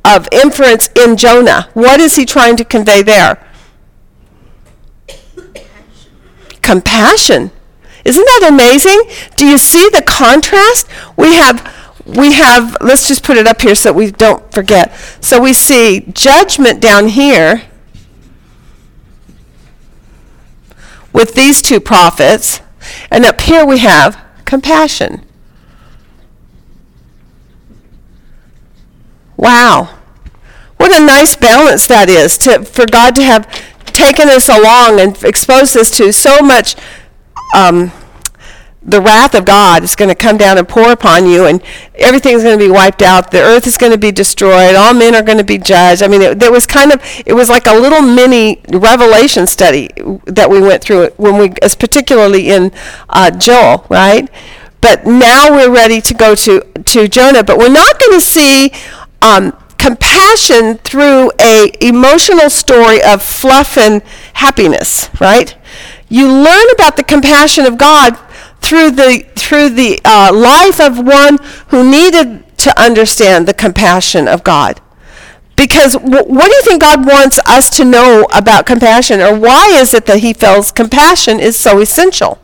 of inference in Jonah? What is he trying to convey there? Compassion. Isn't that amazing? Do you see the contrast? We have we have let's just put it up here so we don't forget. So we see judgment down here with these two prophets, and up here we have compassion. Wow. What a nice balance that is to for God to have taken us along and exposed us to so much um, the wrath of God is going to come down and pour upon you, and everything's going to be wiped out. The earth is going to be destroyed. All men are going to be judged. I mean, it, there was kind of it was like a little mini revelation study that we went through it when we, particularly in uh, Joel, right? But now we're ready to go to to Jonah, but we're not going to see. Um, compassion through a emotional story of fluff and happiness right you learn about the compassion of god through the through the uh, life of one who needed to understand the compassion of god. Because wh- what do you think god wants us to know about compassion or why is it that he feels compassion is so essential?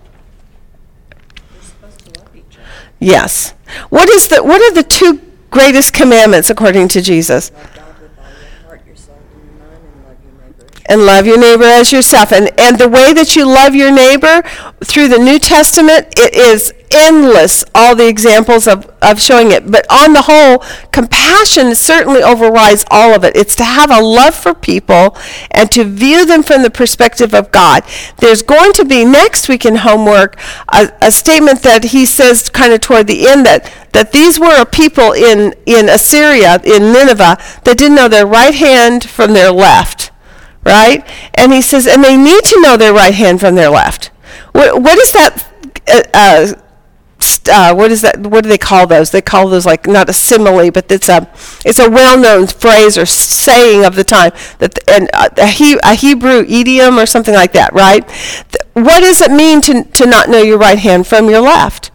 Yes. What is the what are the two greatest commandments according to jesus and love your neighbor as yourself. And, and the way that you love your neighbor through the New Testament, it is endless, all the examples of, of showing it. But on the whole, compassion certainly overrides all of it. It's to have a love for people and to view them from the perspective of God. There's going to be next week in homework a, a statement that he says kind of toward the end that, that these were a people in, in Assyria, in Nineveh, that didn't know their right hand from their left right? And he says, and they need to know their right hand from their left. What, what is that? Uh, uh, uh, what is that? What do they call those? They call those like not a simile, but it's a it's a well-known phrase or saying of the time that the, and uh, a, he, a Hebrew idiom or something like that, right? Th- what does it mean to to not know your right hand from your left?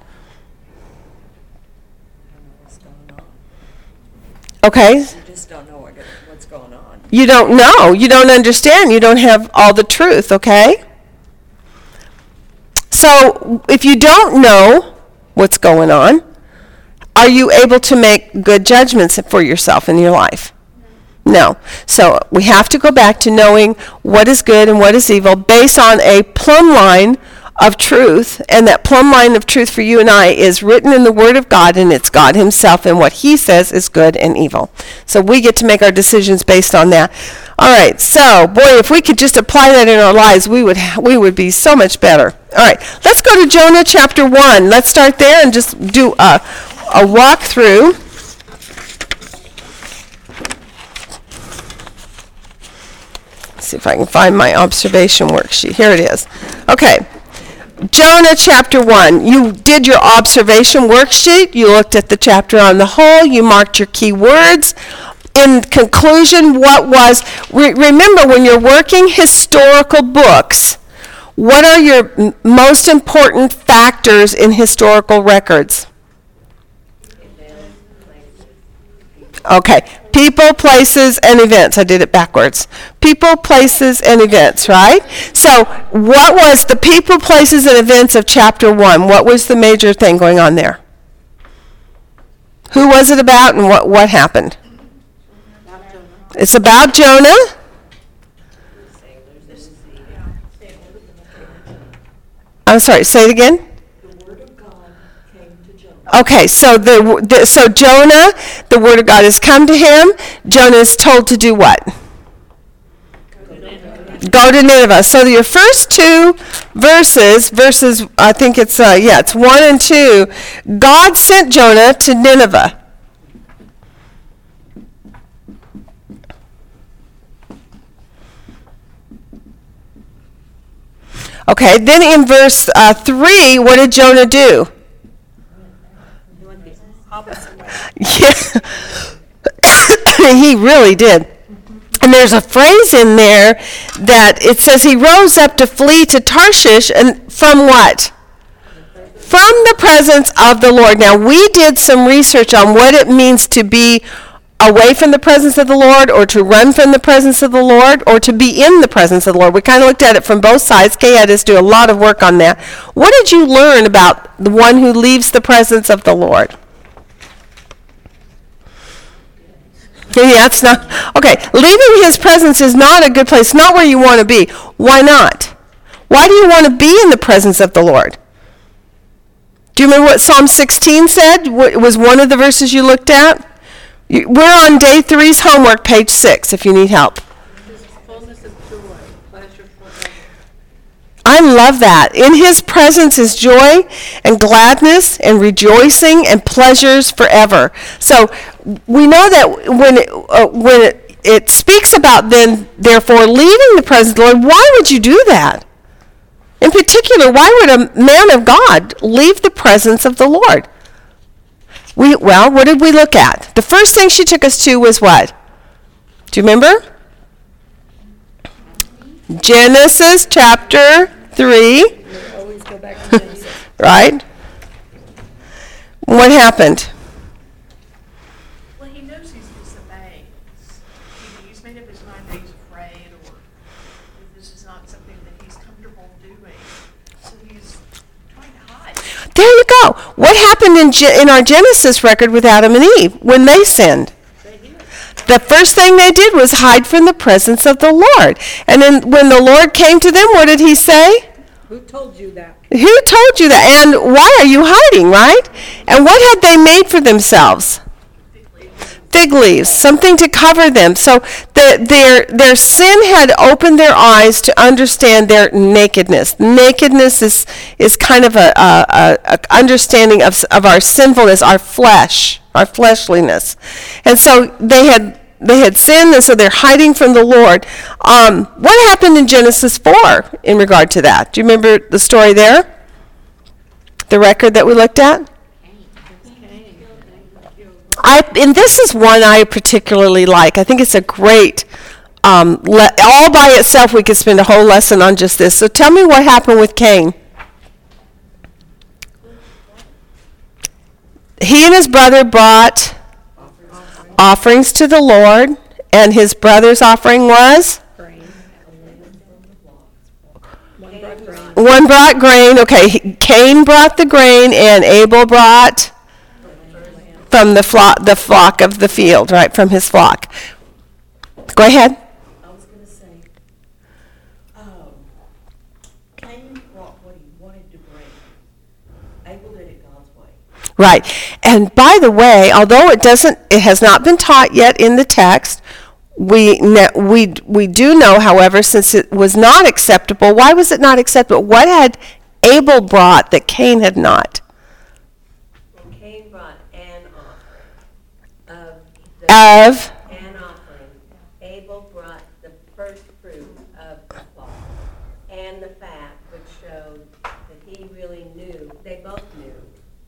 Okay. You just don't know what, what's going on. You don't know. You don't understand. You don't have all the truth, okay? So, if you don't know what's going on, are you able to make good judgments for yourself in your life? No. So, we have to go back to knowing what is good and what is evil based on a plumb line of truth, and that plumb line of truth for you and I is written in the Word of God, and it's God Himself and what He says is good and evil. So we get to make our decisions based on that. All right. So, boy, if we could just apply that in our lives, we would we would be so much better. All right. Let's go to Jonah chapter one. Let's start there and just do a a walkthrough. See if I can find my observation worksheet. Here it is. Okay. Jonah chapter 1. You did your observation worksheet. You looked at the chapter on the whole. You marked your key words. In conclusion, what was, re- remember when you're working historical books, what are your m- most important factors in historical records? Okay. People, places, and events. I did it backwards. People, places, and events, right? So, what was the people, places, and events of chapter 1? What was the major thing going on there? Who was it about and what, what happened? It's about Jonah. I'm sorry, say it again. The word of God came to Jonah. Okay, so the, the so Jonah, the word of God has come to him. Jonah is told to do what? Go to Nineveh. So your first two verses, verses I think it's uh, yeah, it's one and two. God sent Jonah to Nineveh. Okay, then in verse uh, three, what did Jonah do? Yeah. [laughs] he really did. And there's a phrase in there that it says he rose up to flee to Tarshish and from what? From the presence of the Lord. Now we did some research on what it means to be away from the presence of the Lord or to run from the presence of the Lord or to be in the presence of the Lord. We kind of looked at it from both sides. Kay had us do a lot of work on that. What did you learn about the one who leaves the presence of the Lord? Yeah, it's not okay. Leaving his presence is not a good place. Not where you want to be. Why not? Why do you want to be in the presence of the Lord? Do you remember what Psalm 16 said? What was one of the verses you looked at? We're on day three's homework, page six. If you need help. This is fullness of joy, pleasures I love that. In his presence is joy and gladness and rejoicing and pleasures forever. So we know that when it, uh, when it, it speaks about then, therefore, leaving the presence of the Lord, why would you do that? In particular, why would a man of God leave the presence of the Lord? We, well, what did we look at? The first thing she took us to was what? Do you remember? Genesis chapter 3, Always go back to Genesis. right? What happened? Well, he knows he's disobeying. He's made up his mind that he's afraid or this is not something that he's comfortable doing. So he's trying to hide. There you go. What happened in, Ge- in our Genesis record with Adam and Eve when they sinned? The first thing they did was hide from the presence of the Lord. And then when the Lord came to them, what did he say? Who told you that? Who told you that? And why are you hiding, right? And what had they made for themselves? Fig leaves, something to cover them. So the, their, their sin had opened their eyes to understand their nakedness. Nakedness is, is kind of a, a, a, a understanding of, of our sinfulness, our flesh, our fleshliness. And so they had, they had sinned, and so they're hiding from the Lord. Um, what happened in Genesis 4 in regard to that? Do you remember the story there? The record that we looked at? I, and this is one I particularly like. I think it's a great, um, le- all by itself, we could spend a whole lesson on just this. So tell me what happened with Cain. He and his brother brought offerings to the Lord, and his brother's offering was? One brought grain. Okay, Cain brought the grain, and Abel brought from the flock, the flock of the field, right? From his flock. Go ahead. I was gonna say, um, Cain brought what he wanted to bring. Abel did it God's way. Right. And by the way, although it doesn't, it has not been taught yet in the text, we, ne- we, we do know, however, since it was not acceptable, why was it not acceptable? What had Abel brought that Cain had not? And Cain brought an offering of the, Of, an offering. Abel brought the first fruit of the flock and the fat, which showed that he really knew, they both knew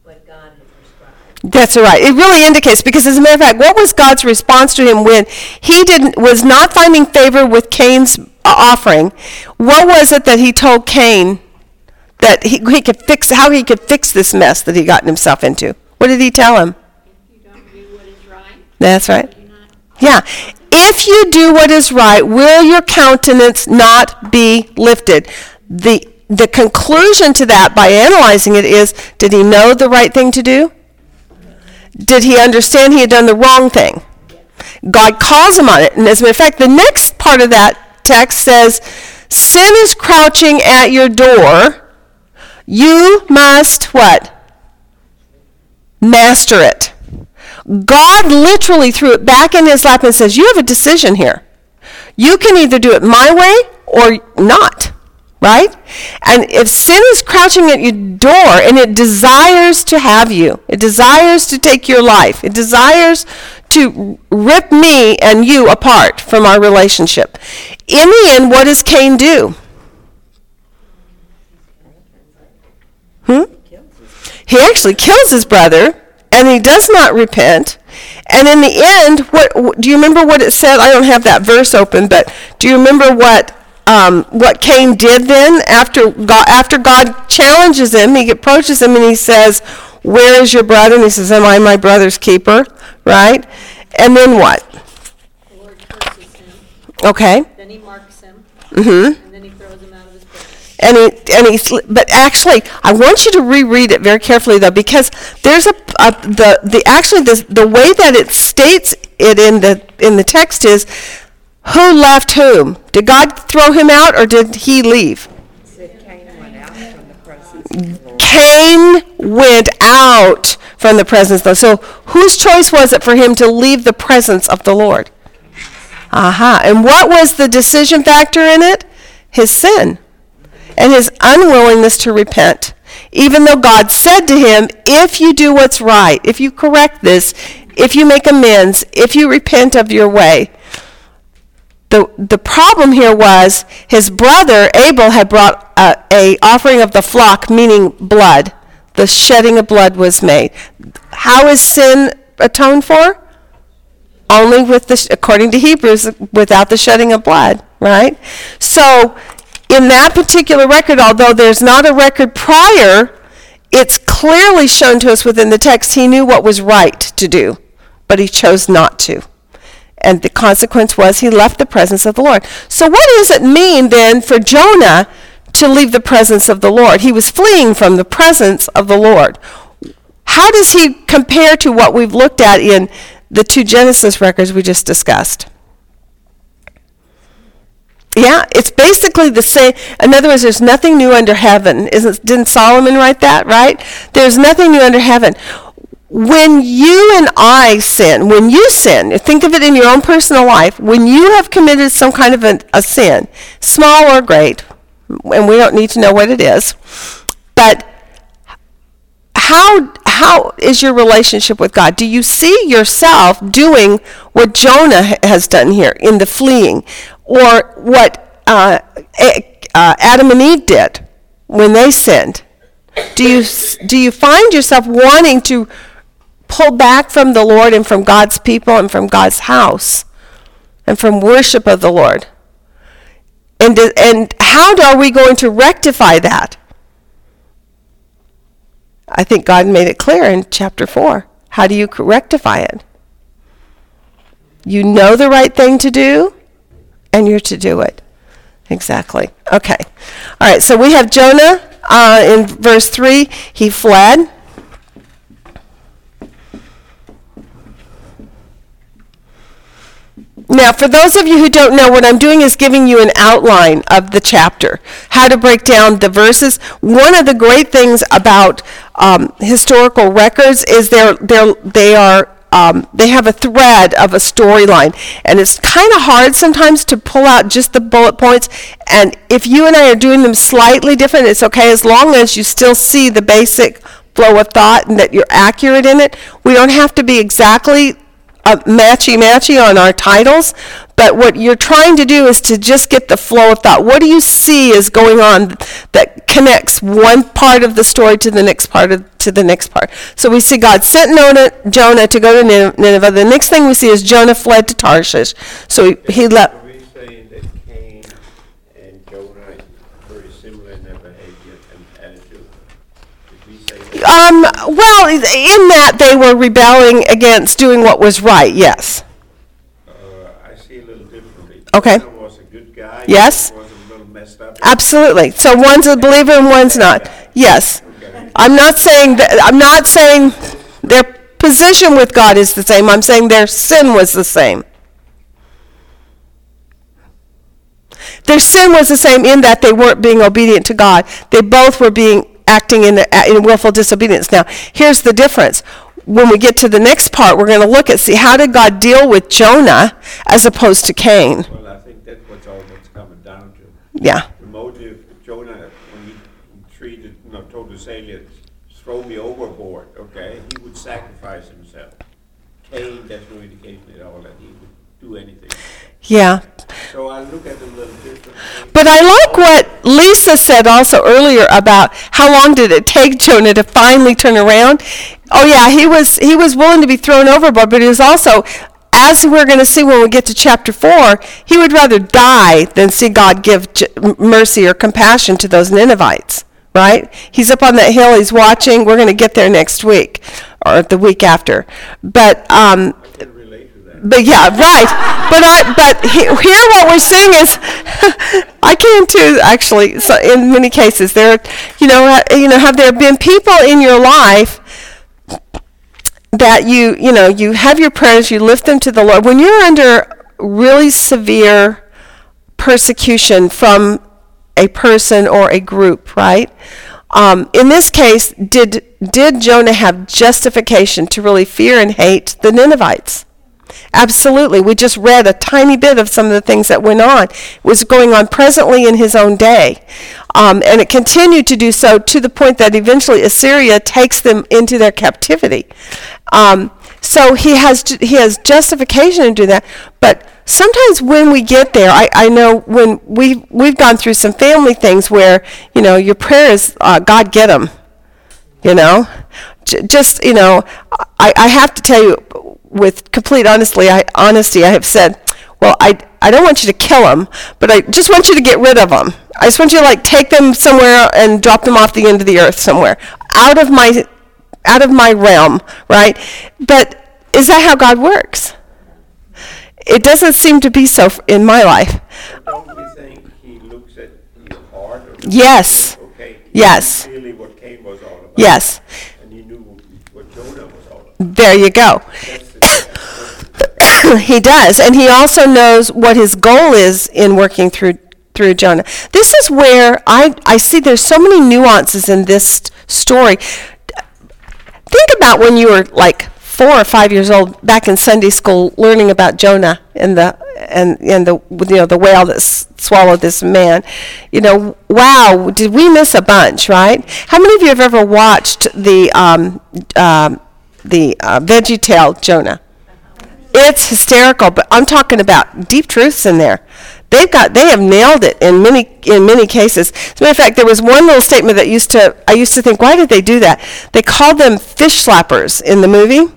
what God had prescribed. That's right. It really indicates, because as a matter of fact, what was God's response to him when he didn't, was not finding favor with Cain's uh, offering? What was it that he told Cain that he, he could fix, how he could fix this mess that he gotten himself into? What did he tell him? That's right. Yeah. If you do what is right, will your countenance not be lifted? The, the conclusion to that, by analyzing it, is did he know the right thing to do? Did he understand he had done the wrong thing? God calls him on it. And as a matter of fact, the next part of that text says, Sin is crouching at your door. You must what? Master it. God literally threw it back in his lap and says, You have a decision here. You can either do it my way or not, right? And if sin is crouching at your door and it desires to have you, it desires to take your life, it desires to rip me and you apart from our relationship. In the end, what does Cain do? Hmm? He actually kills his brother, and he does not repent. And in the end, what do you remember what it said? I don't have that verse open, but do you remember what um, what Cain did then after God, after God challenges him? He approaches him and he says, "Where is your brother?" And he says, "Am I my brother's keeper?" Right? And then what? The Lord curses him, Okay. then he marks him, Mm-hmm. and then he throws him out of his presence. and he and he but actually I want you to reread it very carefully though because there's a, a the the actually the the way that it states it in the in the text is who left whom? Did God throw him out or did he leave? Cain went out from the presence of so whose choice was it for him to leave the presence of the Lord? Aha. And what was the decision factor in it? His sin and his unwillingness to repent. Even though God said to him, If you do what's right, if you correct this, if you make amends, if you repent of your way. The, the problem here was his brother Abel had brought a, a offering of the flock, meaning blood. The shedding of blood was made. How is sin atoned for? only with the, according to Hebrews, without the shedding of blood, right? So, in that particular record, although there's not a record prior, it's clearly shown to us within the text he knew what was right to do, but he chose not to. And the consequence was he left the presence of the Lord. So, what does it mean then for Jonah to leave the presence of the Lord? He was fleeing from the presence of the Lord. How does he compare to what we've looked at in the two Genesis records we just discussed. Yeah, it's basically the same. In other words, there's nothing new under heaven. Isn't, didn't Solomon write that, right? There's nothing new under heaven. When you and I sin, when you sin, think of it in your own personal life, when you have committed some kind of a, a sin, small or great, and we don't need to know what it is, but how how is your relationship with God? Do you see yourself doing what Jonah has done here in the fleeing, or what uh, uh, Adam and Eve did when they sinned? Do you do you find yourself wanting to pull back from the Lord and from God's people and from God's house and from worship of the Lord? And and how are we going to rectify that? I think God made it clear in chapter 4. How do you rectify it? You know the right thing to do, and you're to do it. Exactly. Okay. All right, so we have Jonah uh, in verse 3. He fled. Now, for those of you who don't know, what I'm doing is giving you an outline of the chapter, how to break down the verses. One of the great things about um, historical records is they're, they're, they are um, they have a thread of a storyline, and it's kind of hard sometimes to pull out just the bullet points. And if you and I are doing them slightly different, it's okay as long as you still see the basic flow of thought and that you're accurate in it. We don't have to be exactly uh, matchy matchy on our titles, but what you're trying to do is to just get the flow of thought. What do you see is going on that connects one part of the story to the next part of, to the next part? So we see God sent Jonah, Jonah to go to Nineveh. The next thing we see is Jonah fled to Tarshish. So he, he left. Are we saying that Cain and Jonah are very similar in their behavior and attitude? Did we say that? Um, well, in that they were rebelling against doing what was right, yes. Uh, I see a little differently. Okay. Jonah was a good guy. Yes. Was a little messed up. Absolutely. So one's a believer and one's not. Yes. I'm not saying that, I'm not saying their position with God is the same. I'm saying their sin was the same. Their sin was the same in that they weren't being obedient to God. They both were being acting in, in willful disobedience. Now, here's the difference. When we get to the next part, we're going to look at see how did God deal with Jonah as opposed to Cain. Well, I think that's what's all what's coming down to. Yeah. The motive, Jonah, when he treated, you know, told the sailor, throw me overboard, okay, he would sacrifice himself. Cain, there's no indication at all that he would do anything. Yeah. But I like what Lisa said also earlier about how long did it take Jonah to finally turn around. Oh yeah, he was he was willing to be thrown overboard, but he was also as we're going to see when we get to chapter 4, he would rather die than see God give j- mercy or compassion to those Ninevites, right? He's up on that hill, he's watching. We're going to get there next week or the week after. But um, I can relate to that. But yeah, right. But I, but he, here what we're seeing is, [laughs] I can too. Actually, so in many cases, there, you know, ha- you know, have there been people in your life that you, you know, you have your prayers, you lift them to the Lord. When you're under really severe persecution from a person or a group, right? Um, in this case, did did Jonah have justification to really fear and hate the Ninevites? Absolutely. We just read a tiny bit of some of the things that went on. Was going on presently in his own day. Um, and it continued to do so to the point that eventually Assyria takes them into their captivity. Um, so he has, he has justification to do that. But sometimes when we get there, I, I know when we, we've gone through some family things where, you know, your prayer is, uh, God get them you know J- just you know I, I have to tell you with complete honestly I, honesty i have said well I, I don't want you to kill them but i just want you to get rid of them i just want you to like take them somewhere and drop them off the end of the earth somewhere out of my out of my realm right but is that how god works it doesn't seem to be so f- in my life Don't we think he looks at your heart? Yes. Okay. Yes. knew what Cain was all about. yes And he knew what Jonah was all about. there you go That's the- that's what- [coughs] he does, and he also knows what his goal is in working through through Jonah. This is where I I see there's so many nuances in this st- story. Think about when you were like four or five years old back in Sunday school, learning about Jonah and the and and the you know the whale that s- swallowed this man. You know, wow, did we miss a bunch, right? How many of you have ever watched the um, um, the uh, Veggie Tale Jonah? It's hysterical, but I'm talking about deep truths in there. They've got they have nailed it in many in many cases. As a matter of fact, there was one little statement that used to I used to think, why did they do that? They called them fish slappers in the movie.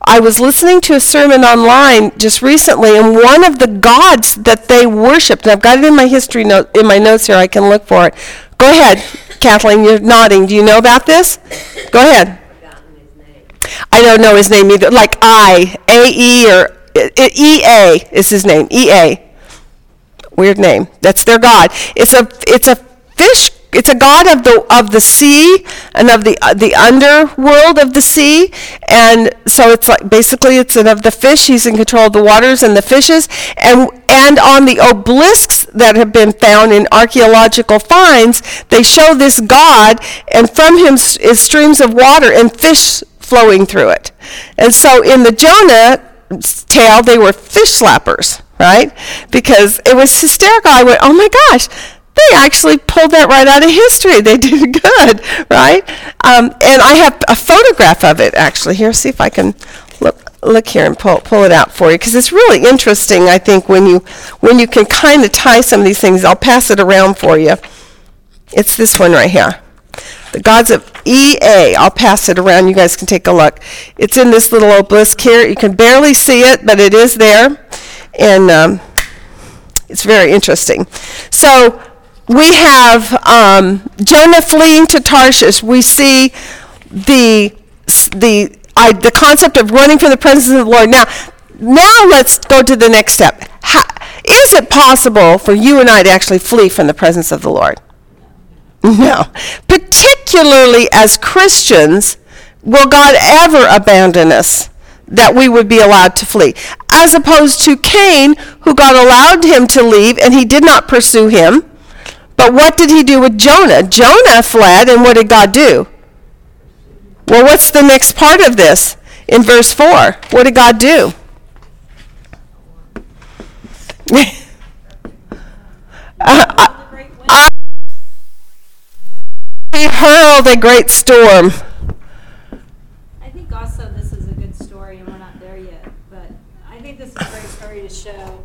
I was listening to a sermon online just recently, and one of the gods that they worshipped, and I've got it in my history note in my notes here. I can look for it. Go ahead, Kathleen. You're nodding. Do you know about this? Go ahead. I don't know his name either. Like I, A E or E A is his name. E A. Weird name. That's their god. It's a it's a fish. It's a god of the of the sea and of the uh, the underworld of the sea, and so it's like basically it's of the fish. He's in control of the waters and the fishes, and and on the obelisks that have been found in archaeological finds, they show this god, and from him is streams of water and fish flowing through it. And so in the Jonah tale, they were fish slappers, right? Because it was hysterical. I went, oh my gosh, they actually pulled that right out of history. They [laughs] did good, right? Um, and I have a photograph of it actually here. See if I can look look here and pull pull it out for you because it's really interesting. I think when you when you can kind of tie some of these things. I'll pass it around for you. It's this one right here. The Gods of EA. I'll pass it around. You guys can take a look. It's in this little obelisk here. You can barely see it, but it is there. And um, it's very interesting. So we have um, Jonah fleeing to Tarshish. We see the the I, the concept of running from the presence of the Lord. Now, now let's go to the next step. How, is it possible for you and I to actually flee from the presence of the Lord? [laughs] No. Particularly as Christians, will God ever abandon us that we would be allowed to flee? As opposed to Cain, who God allowed him to leave and he did not pursue him. But what did he do with Jonah? Jonah fled, and what did God do? Well, what's the next part of this? In verse 4, what did God do? [laughs] Uh, The he hurled a great storm. I think also this is a good story, and we're not there yet, but I think this is a great story to show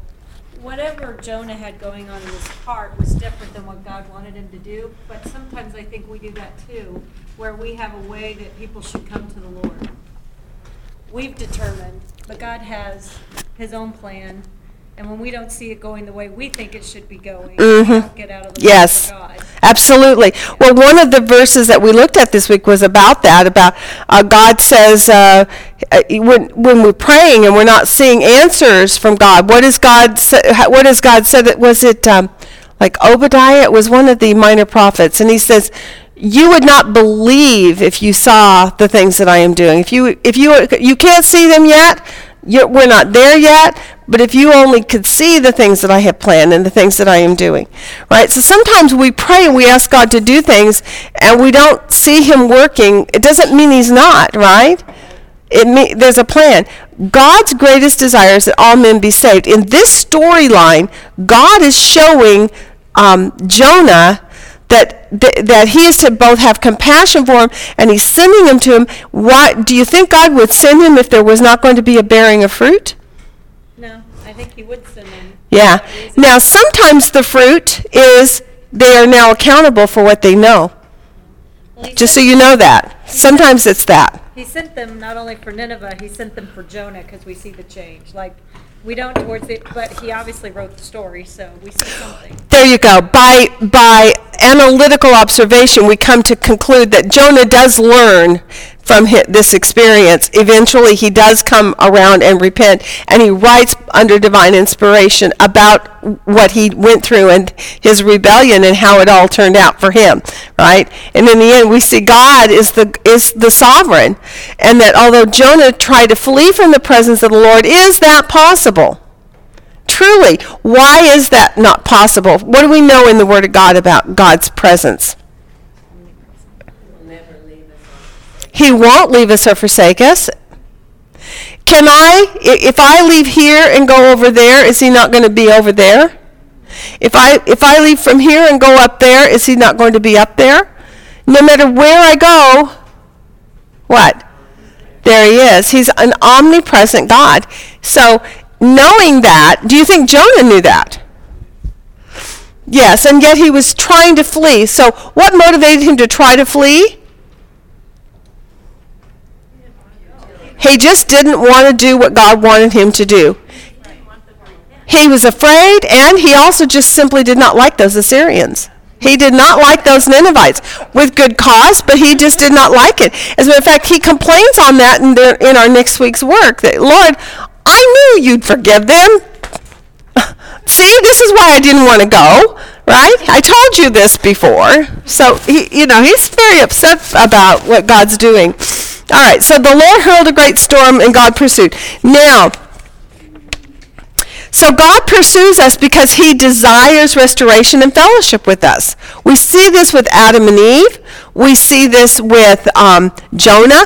whatever Jonah had going on in his heart was different than what God wanted him to do. But sometimes I think we do that too, where we have a way that people should come to the Lord. We've determined, but God has his own plan. And when we don't see it going the way we think it should be going, we don't get out of the way Yes. for God. Absolutely. Well, one of the verses that we looked at this week was about that. About uh, God says uh, uh, when when we're praying and we're not seeing answers from God, what is God? Sa- ha- what has God said? That was it. Um, like Obadiah, it was one of the minor prophets, and he says, "You would not believe if you saw the things that I am doing. If you if you you can't see them yet, you're, we're not there yet." But if you only could see the things that I have planned and the things that I am doing, right? So sometimes we pray and we ask God to do things and we don't see Him working. It doesn't mean He's not, right? It there's a plan. God's greatest desire is that all men be saved. In this storyline, God is showing um, Jonah that, that that he is to both have compassion for him and he's sending him to him. Why do you think God would send him if there was not going to be a bearing of fruit? No, I think he would send in. Yeah. Now sometimes the fruit is they are now accountable for what they know. Well, Just so you know that. Sometimes it's that. He sent them not only for Nineveh, he sent them for Jonah, because we see the change. Like, we don't towards it, but he obviously wrote the story, so we see something. There you go. By by analytical observation, we come to conclude that Jonah does learn from hi- this experience. Eventually, he does come around and repent, and he writes under divine inspiration about what he went through and his rebellion and how it all turned out for him. Right? And in the end, we see God is the is the sovereign, and that although Jonah tried to flee from the presence of the Lord, is that possible? Truly, why is that not possible? What do we know in the Word of God about God's presence? Will never leave us. He won't leave us or forsake us. Can I, if I leave here and go over there, is He not going to be over there? If I if I leave from here and go up there, is He not going to be up there? No matter where I go, what? There He is. He's an omnipresent God. So, knowing that, do you think Jonah knew that? Yes, and yet he was trying to flee. So, what motivated him to try to flee? He just didn't want to do what God wanted him to do. He was afraid, and he also just simply did not like those Assyrians. He did not like those Ninevites with good cause, but he just did not like it. As a matter of fact, he complains on that in, the, in our next week's work that, Lord, I knew you'd forgive them. [laughs] See, this is why I didn't want to go, right? I told you this before. So, he, you know, he's very upset about what God's doing. All right, so the Lord hurled a great storm and God pursued. Now, so God pursues us because he desires restoration and fellowship with us. We see this with Adam and Eve. We see this with um, Jonah.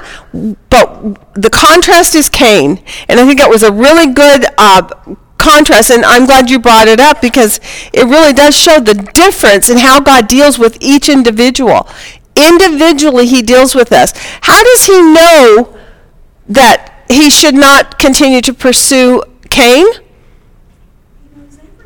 But the contrast is Cain. And I think that was a really good uh, contrast. And I'm glad you brought it up because it really does show the difference in how God deals with each individual. Individually, he deals with us. How does he know that he should not continue to pursue Cain?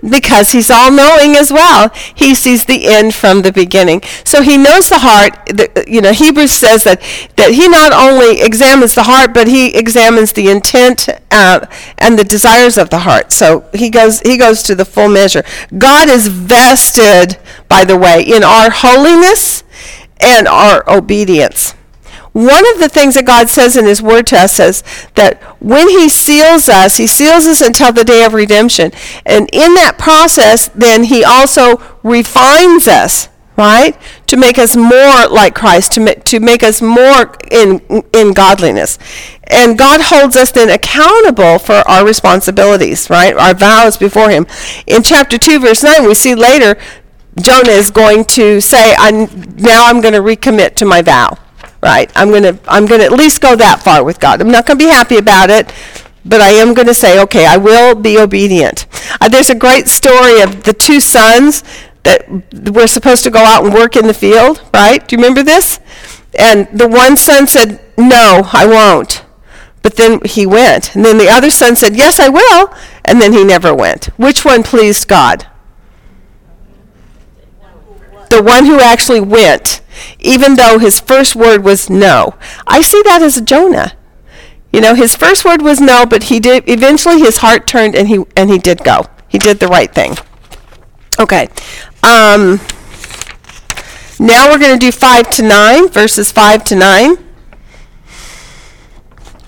because he's all knowing as well. He sees the end from the beginning. So he knows the heart. The, you know, Hebrews says that, that he not only examines the heart, but he examines the intent uh, and the desires of the heart. So he goes, he goes to the full measure. God is vested, by the way, in our holiness and our obedience. One of the things that God says in His Word to us is that when He seals us, He seals us until the day of redemption. And in that process, then He also refines us, right? To make us more like Christ, to, ma- to make us more in, in godliness. And God holds us then accountable for our responsibilities, right? Our vows before Him. In chapter 2, verse 9, we see later Jonah is going to say, I'm, now I'm going to recommit to my vow right? I'm going to i'm going to at least go that far with god. I'm not going to be happy about it but i am going to say okay i will be obedient. Uh, there's a great story of the two sons that were supposed to go out and work in the field right? Do you remember this? And the one son said no i won't. But then he went. And then the other son said yes i will. And then he never went. Which one pleased god the one who actually went, even though his first word was no. I see that as Jonah. You know, his first word was no, but he did eventually his heart turned and he and he did go. He did the right thing. Okay. Um, now we're going to do 5 to 9, verses 5 to 9.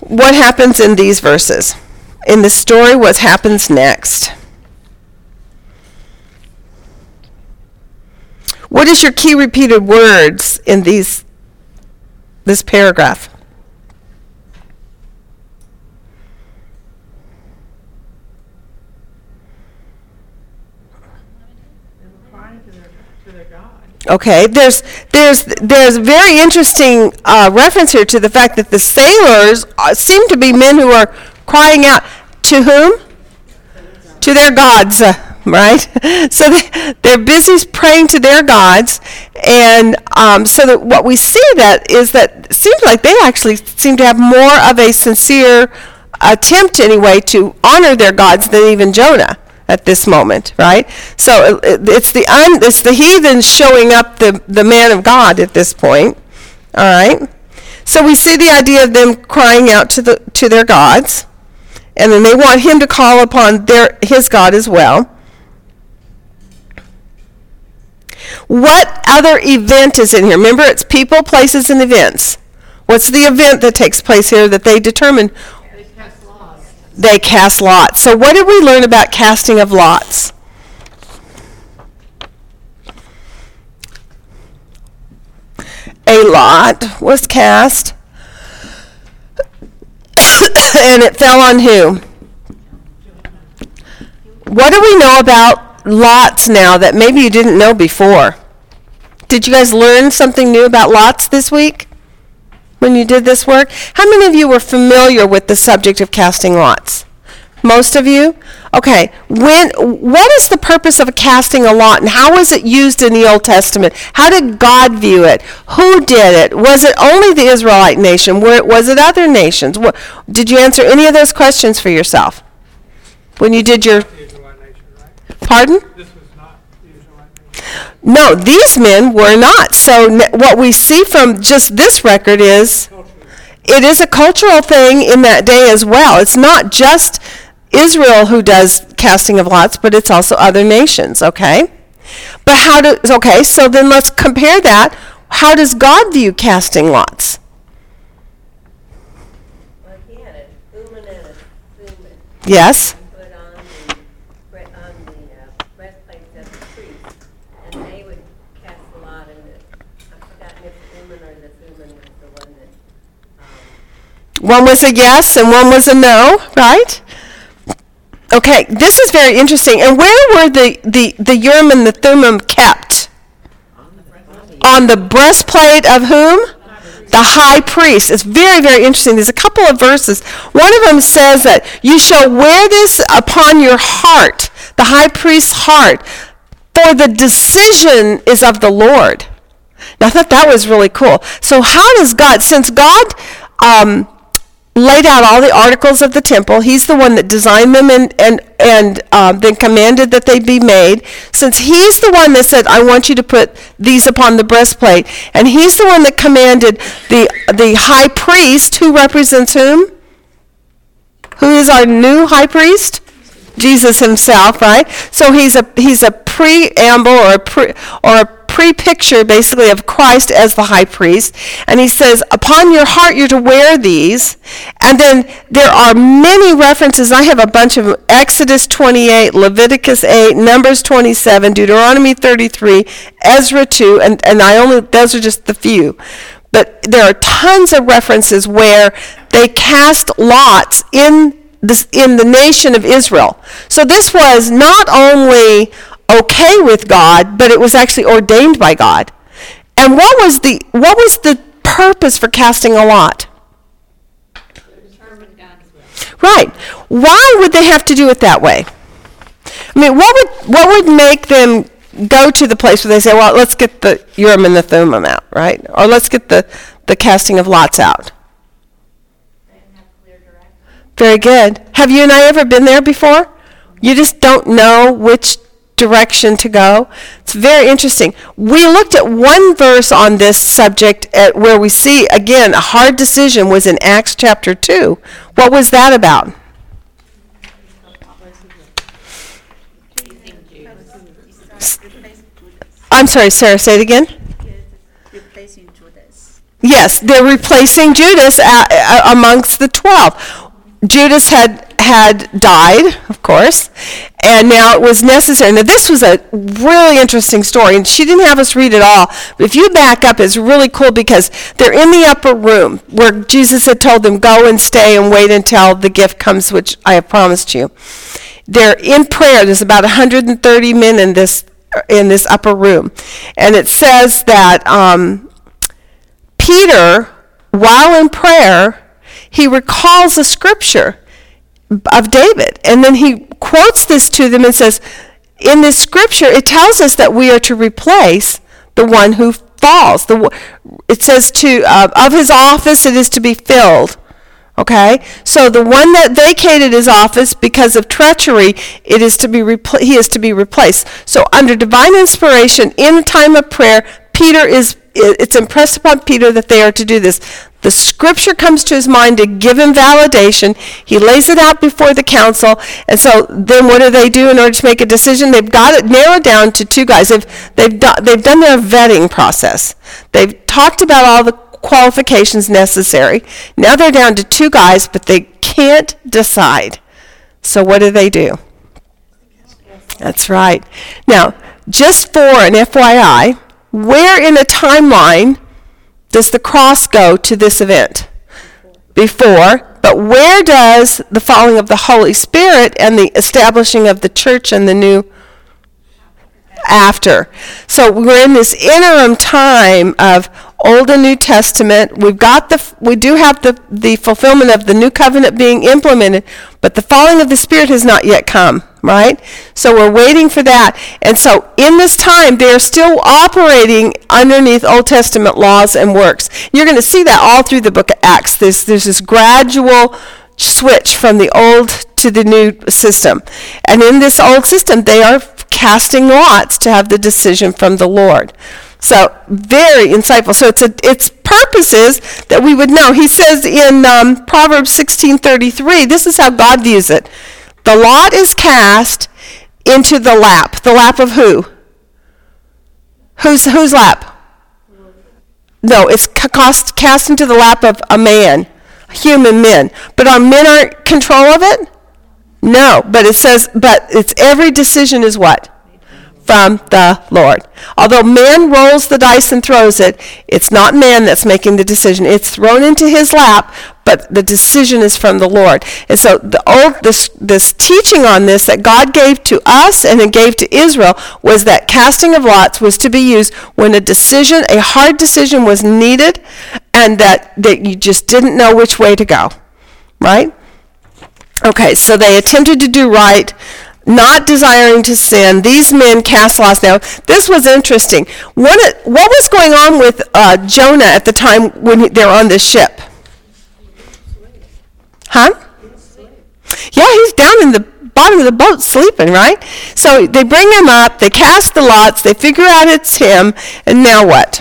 What happens in these verses? In the story, what happens next? What is your key repeated words in these this paragraph? Okay, there's there's there's very interesting uh, reference here to the fact that the sailors uh, seem to be men who are crying out to whom? To their gods, right? [laughs] So they, they're busy praying to their gods, and um, so that what we see that is that it seems like they actually seem to have more of a sincere attempt anyway to honor their gods than even Jonah at this moment, right? So it, it's the un, it's the heathens showing up the the man of God at this point. All right. So we see the idea of them crying out to the to their gods, and then they want him to call upon their his God as well. What other event is in here? Remember, it's people, places, and events. What's the event that takes place here that they determine they cast lots. They cast lots. So, what did we learn about casting of lots? A lot was cast, [coughs] and it fell on who? What do we know about lots now that maybe you didn't know before? Did you guys learn something new about lots this week? when you did this work? How many of you were familiar with the subject of casting lots? Most of you? Okay. When what is the purpose of casting a lot and how was it used in the Old Testament? How did God view it? Who did it? Was it only the Israelite nation? Was it other nations? Did you answer any of those questions for yourself? When you did your The Israelite nation, right? Pardon? This was not the Israelite nation. No, these men were not. So n- what we see from just this record is it is a cultural thing in that day as well. It's not just Israel who does casting of lots, but it's also other nations, okay? But how do okay, so then let's compare that. How does God view casting lots? Well, he had a Urim and a Thummim Yes. put on the, bre- on the uh, breastplates of the priests, and they would cast a lot in the, I've forgotten if the Urim or the Thummim was the one that, um, One was a yes and one was a no, right? Okay, this is very interesting. And where were the, the, the Urim and the Thummim kept? On the breastplate of whom? The high priest. It's very, very interesting. There's a couple of verses. One of them says that you shall wear this upon your heart, the high priest's heart, for the decision is of the Lord. Now, I thought that was really cool. So, how does God, since God um, laid out all the articles of the temple, He's the one that designed them and, and, and um, then commanded that they be made. Since He's the one that said, I want you to put these upon the breastplate, and He's the one that commanded the, the high priest, who represents whom? Who is our new high priest? Jesus himself, right? So he's a he's a preamble or a pre, or a pre-picture basically of Christ as the high priest. And he says, "Upon your heart you're to wear these." And then there are many references. I have a bunch of. Exodus 28, Leviticus 8, Numbers 27, Deuteronomy 33, Ezra 2, and and I only those are just the few. But there are tons of references where they cast lots in this, in the nation of Israel. So this was not only okay with God, but it was actually ordained by God. And what was the what was the purpose for casting a lot? Right. Why would they have to do it that way? I mean, what would what would make them go to the place where they say, "Well, let's get the Urim and the Thummim out," right? Or let's get the the casting of lots out. Very good. Have you and I ever been there before? You just don't know which direction to go. It's very interesting. We looked at one verse on this subject at where we see again a hard decision was in Acts chapter 2. What was that about? I'm sorry, Sarah, say it again. Yes, they're replacing Judas a- a- amongst the 12. Judas had had died, of course, and now it was necessary. Now, this was a really interesting story, and she didn't have us read it all. But if you back up, it's really cool because they're in the upper room where Jesus had told them, Go and stay and wait until the gift comes, which I have promised you. They're in prayer. There's about 130 men in this in this upper room. And it says that um, Peter, while in prayer, he recalls a scripture of David. And then he quotes this to them and says, in this scripture, it tells us that we are to replace the one who falls. The, it says to, uh, of his office it is to be filled. Okay? So the one that vacated his office because of treachery, it is to be repl- he is to be replaced. So under divine inspiration, in a time of prayer, Peter is it's impressed upon Peter that they are to do this. The scripture comes to his mind to give him validation. He lays it out before the council. And so then what do they do in order to make a decision? They've got it narrowed down to two guys. They've, they've, do, they've done their vetting process. They've talked about all the qualifications necessary. Now they're down to two guys, but they can't decide. So what do they do? That's right. Now, just for an FYI, where in a timeline does the cross go to this event? Before, but where does the falling of the Holy Spirit and the establishing of the church and the new after? So we're in this interim time of Old and New Testament. We've got the we do have the the fulfillment of the new covenant being implemented, but the falling of the Spirit has not yet come, right? So we're waiting for that. And so in this time, they're still operating underneath Old Testament laws and works. You're going to see that all through the book of Acts. There's, there's this gradual switch from the old to the new system. And in this old system, they are casting lots to have the decision from the Lord. So very insightful. So it's a, its purpose is that we would know. He says in um, Proverbs 16:33, this is how God views it. The lot is cast into the lap. The lap of who? Whose whose lap? No, it's cast, cast into the lap of a man, human men. But are men aren't control of it? No, but it says, but it's every decision is what? from the Lord. Although man rolls the dice and throws it, it's not man that's making the decision. It's thrown into his lap, but the decision is from the Lord. And so the old this this teaching on this that God gave to us and it gave to Israel was that casting of lots was to be used when a decision, a hard decision was needed and that, that you just didn't know which way to go. Right? Okay, so they attempted to do right not desiring to sin, these men cast lots. Now, this was interesting. What, what was going on with uh, Jonah at the time when they were on this ship? Huh? Yeah, he's down in the bottom of the boat sleeping, right? So they bring him up, they cast the lots, they figure out it's him, and now what?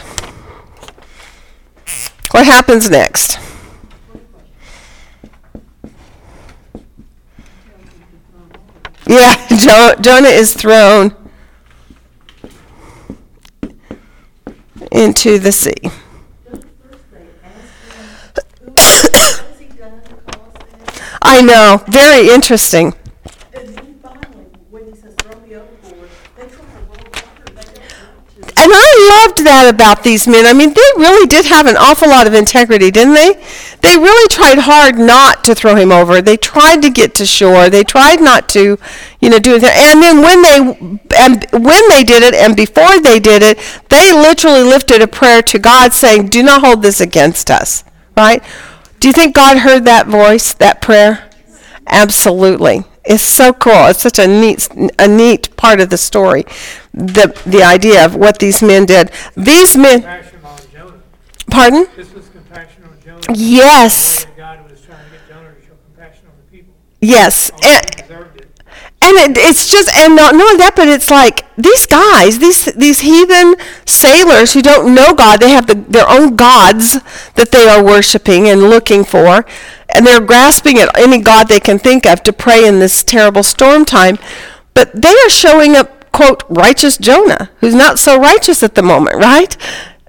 What happens next? Yeah, [laughs] jo- Jonah is thrown into the sea. I know, very interesting. And I loved that about these men. I mean, they really did have an awful lot of integrity, didn't they? They really tried hard not to throw him over. They tried to get to shore. They tried not to, you know, do it. And then when they and when they did it and before they did it, they literally lifted a prayer to God saying, "Do not hold this against us." Right? Do you think God heard that voice, that prayer? Absolutely. It's so cool. It's such a neat, a neat part of the story. The the idea of what these men did. These men. Compassion on Jonah. Pardon? This was compassion on Jonah. Yes. God was trying to get Jonah to show compassion on the people. Yes. And, he deserved it. And it, it's just and not, not only that, but it's like these guys, these these heathen sailors who don't know God, they have the, their own gods that they are worshiping and looking for, and they're grasping at any god they can think of to pray in this terrible storm time. But they are showing up, quote, righteous Jonah, who's not so righteous at the moment, right?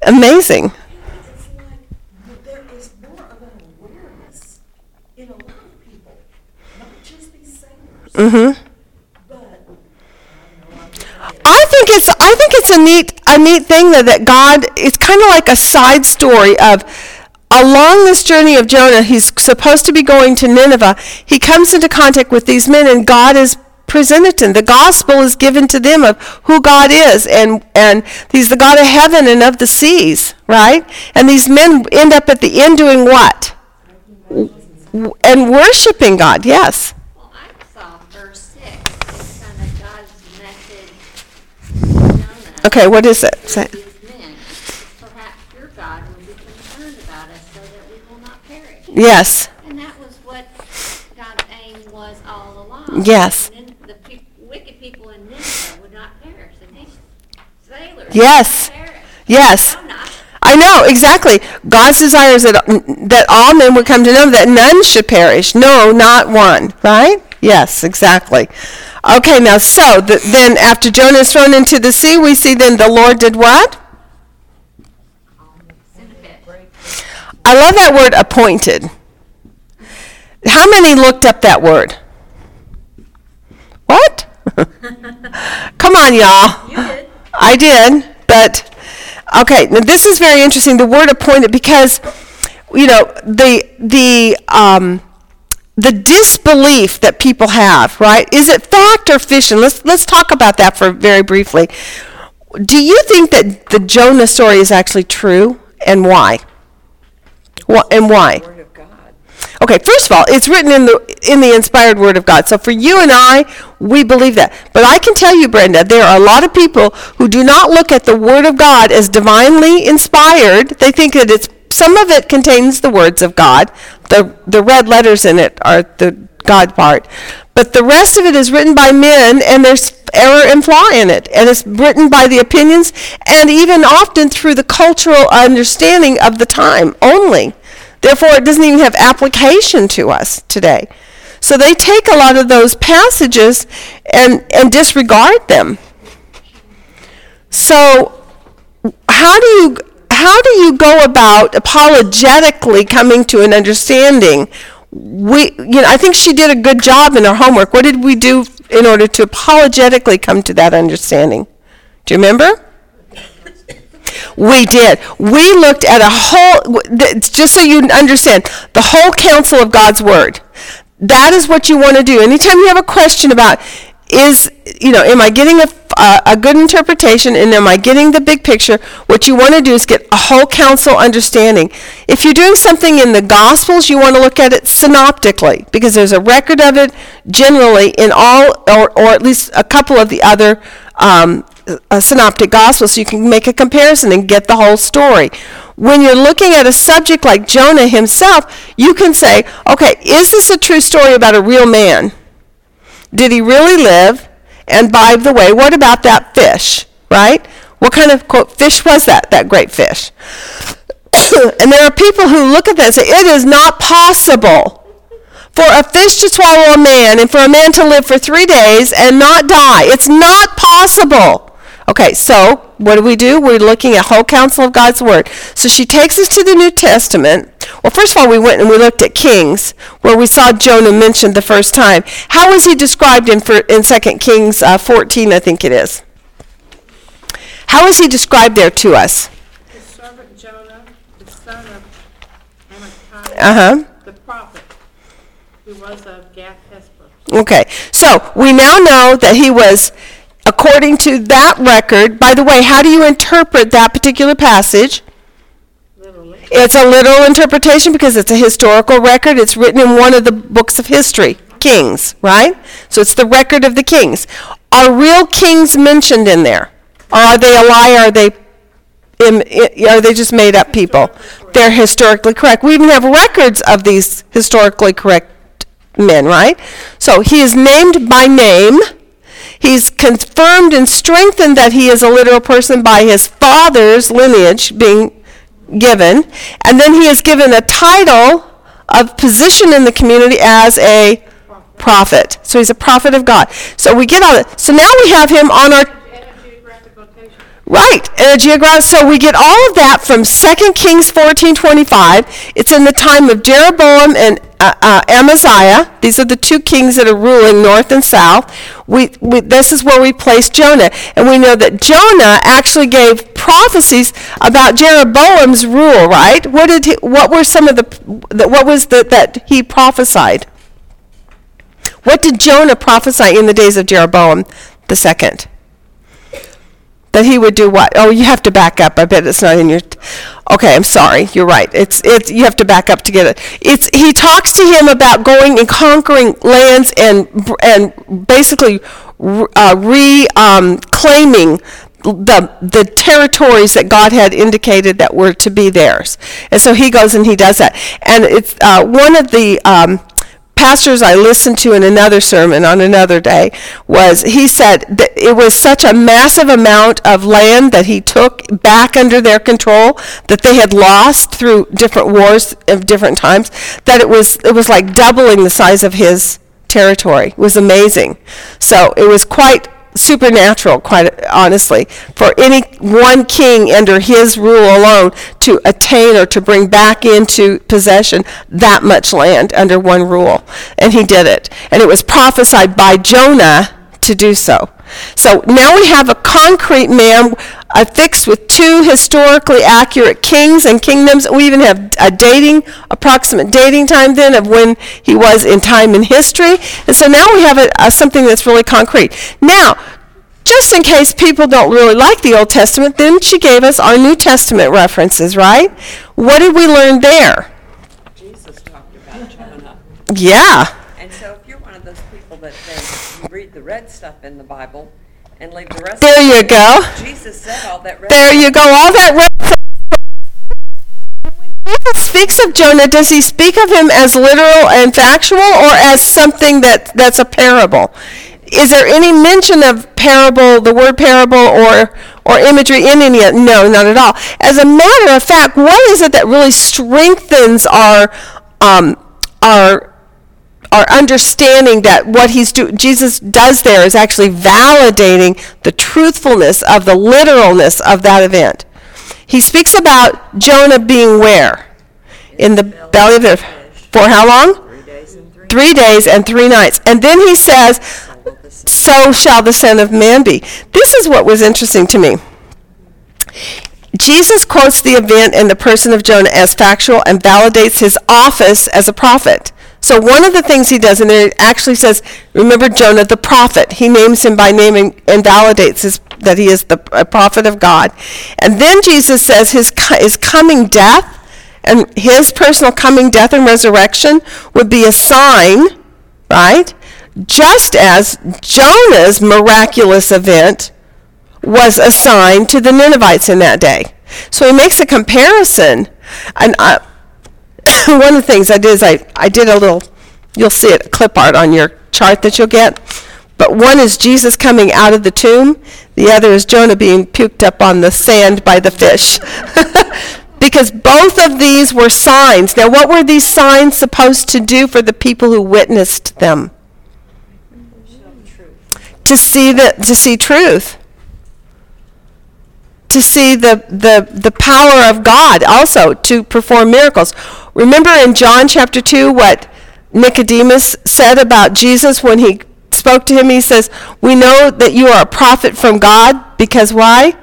Amazing. It's like there is more of an awareness in a lot of people, not just these sailors, Mm-hmm. but I think it's I think it's a neat a neat thing that, that God it's kind of like a side story of along this journey of Jonah he's supposed to be going to Nineveh he comes into contact with these men and God is presented to them. The gospel is given to them of who God is, and and He's the God of heaven and of the seas, right? And these men end up at the end doing what? And worshiping God. Yes. Well, I saw verse six, it's kind of God's message to Jonah. Okay. What is it? Say- men. Perhaps your God will be concerned about us so that we will not perish. Yes. And that was what God's aim was all along. Yes. And then the peop wicked people in Nineveh would not perish, and these sailors would Yes. not perish. Yes. Jonah, I know exactly. God's desire is that mm, that all men would come to know that none should perish. No, not one. Right? Yes, exactly. Okay, now so the, then after Jonah is thrown into the sea, we see then the Lord did what? sent a fish. I love that word appointed. How many looked up that word? What? [laughs] Come on, y'all. You did. I did, but okay. Now this is very interesting. The word appointed because you know the the um, the disbelief that people have. Right? Is it fact or fiction? Let's let's talk about that for very briefly. Do you think that the Jonah story is actually true, and why? Wha- and why? Word of God. Okay, first of all, it's written in the in the inspired word of God. So for you and I, we believe that. But I can tell you, Brenda, there are a lot of people who do not look at the word of God as divinely inspired. They think that it's some of it contains the words of God. The the red letters in it are the God part. But the rest of it is written by men and there's error and flaw in it. And it's written by the opinions and even often through the cultural understanding of the time only. Therefore, it doesn't even have application to us today. So they take a lot of those passages and, and disregard them. So, how do you how do you go about apologetically coming to an understanding? We, you know, I think she did a good job in her homework. What did we do in order to apologetically come to that understanding? Do you remember? We did. We looked at a whole, just so you understand, the whole counsel of God's Word. That is what you want to do. Anytime you have a question about, is, you know, am I getting a, a, a good interpretation and am I getting the big picture? What you want to do is get a whole counsel understanding. If you're doing something in the Gospels, you want to look at it synoptically because there's a record of it generally in all, or, or at least a couple of the other um, uh, synoptic gospels, so you can make a comparison and get the whole story. When you're looking at a subject like Jonah himself, you can say, okay, is this a true story about a real man? Did he really live? And by the way, what about that fish, right? What kind of quote fish was that? That great fish. [coughs] and there are people who look at that and say, it is not possible for a fish to swallow a man and for a man to live for three days and not die. It's not possible. Okay, so what do we do? We're looking at whole counsel of God's word. So she takes us to the New Testament. Well, first of all, we went and we looked at Kings, where we saw Jonah mentioned the first time. How was he described in for, in 2 Kings uh, 14, I think it is? How is he described there to us? His servant Jonah, the son of Amittai, Uh-huh. the prophet, who was of Gath Hepher. Okay, so we now know that he was, according to that record, by the way, how do you interpret that particular passage? It's a literal interpretation because it's a historical record. It's written in one of the books of history, Kings, right? So it's the record of the kings. Are real kings mentioned in there? Or are they a lie? Are they are they just made up people? They're historically correct. We even have records of these historically correct men, right? So he is named by name. He's confirmed and strengthened that he is a literal person by his father's lineage being given. And then he is given a title of position in the community as a prophet. So he's a prophet of God. So we get all that. So now we have him on our And a geographic location. Right, and a geographic. So we get all of that from 2 Kings 14:25. It's in the time of Jeroboam and uh, uh, Amaziah. These are the two kings that are ruling north and south. We, we, this is where we place Jonah, and we know that Jonah actually gave prophecies about Jeroboam's rule. Right? What did he, what were some of the, the what was the, that he prophesied? What did Jonah prophesy in the days of Jeroboam the second? That he would do what? Oh, you have to back up. I bet it's not in your. Okay, I'm sorry. You're right. It's it's you have to back up to get it. It's he talks to him about going and conquering lands and and basically uh, reclaiming the the territories that God had indicated that were to be theirs. And so he goes and he does that. And it's uh, one of the um, pastors I listened to in another sermon on another day was he said that it was such a massive amount of land that he took back under their control that they had lost through different wars of different times that it was it was like doubling the size of his territory. It was amazing. So it was quite supernatural, quite honestly, for any one king under his rule alone to attain or to bring back into possession that much land under one rule. And he did it. And it was prophesied by Jonah to do so. So now we have a concrete man affixed with two historically accurate kings and kingdoms. We even have a dating, approximate dating time then of when he was in time in history. And so now we have a, a, something that's really concrete. Now, just in case people don't really like the Old Testament, then she gave us our New Testament references, right? What did we learn there? Jesus talked about Jonah. Yeah. And so if you're one of those people that you read the red stuff in the Bible and leave the rest. There of you it, go. Jesus said all that. Red There you go. All that. Red. When Jesus speaks of Jonah, does he speak of him as literal and factual, or as something that that's a parable? Is there any mention of parable, the word parable, or or imagery in any? Of it? No, not at all. As a matter of fact, what is it that really strengthens our um, our our understanding that what he's do, Jesus does there is actually validating the truthfulness of the literalness of that event. He speaks about Jonah being where? In the belly of the for how long? Three days and three. Three days and three nights. And then he says, so shall the Son of Man be. This is what was interesting to me. Jesus quotes the event in the person of Jonah as factual and validates his office as a prophet. So one of the things he does, and it actually says, remember Jonah the prophet. He names him by name and, and validates his, that he is the a prophet of God. And then Jesus says his, his coming death and his personal coming death and resurrection would be a sign, right? Just as Jonah's miraculous event was a sign to the Ninevites in that day. So he makes a comparison. And I, [coughs] one of the things I did is I, I did a little, you'll see it, clip art on your chart that you'll get. But one is Jesus coming out of the tomb. The other is Jonah being puked up on the sand by the fish. [laughs] because both of these were signs. Now, what were these signs supposed to do for the people who witnessed them? To see the, to see truth to see the, the, the power of God also to perform miracles. Remember in John chapter 2 what Nicodemus said about Jesus when he spoke to him? He says, We know that you are a prophet from God because why?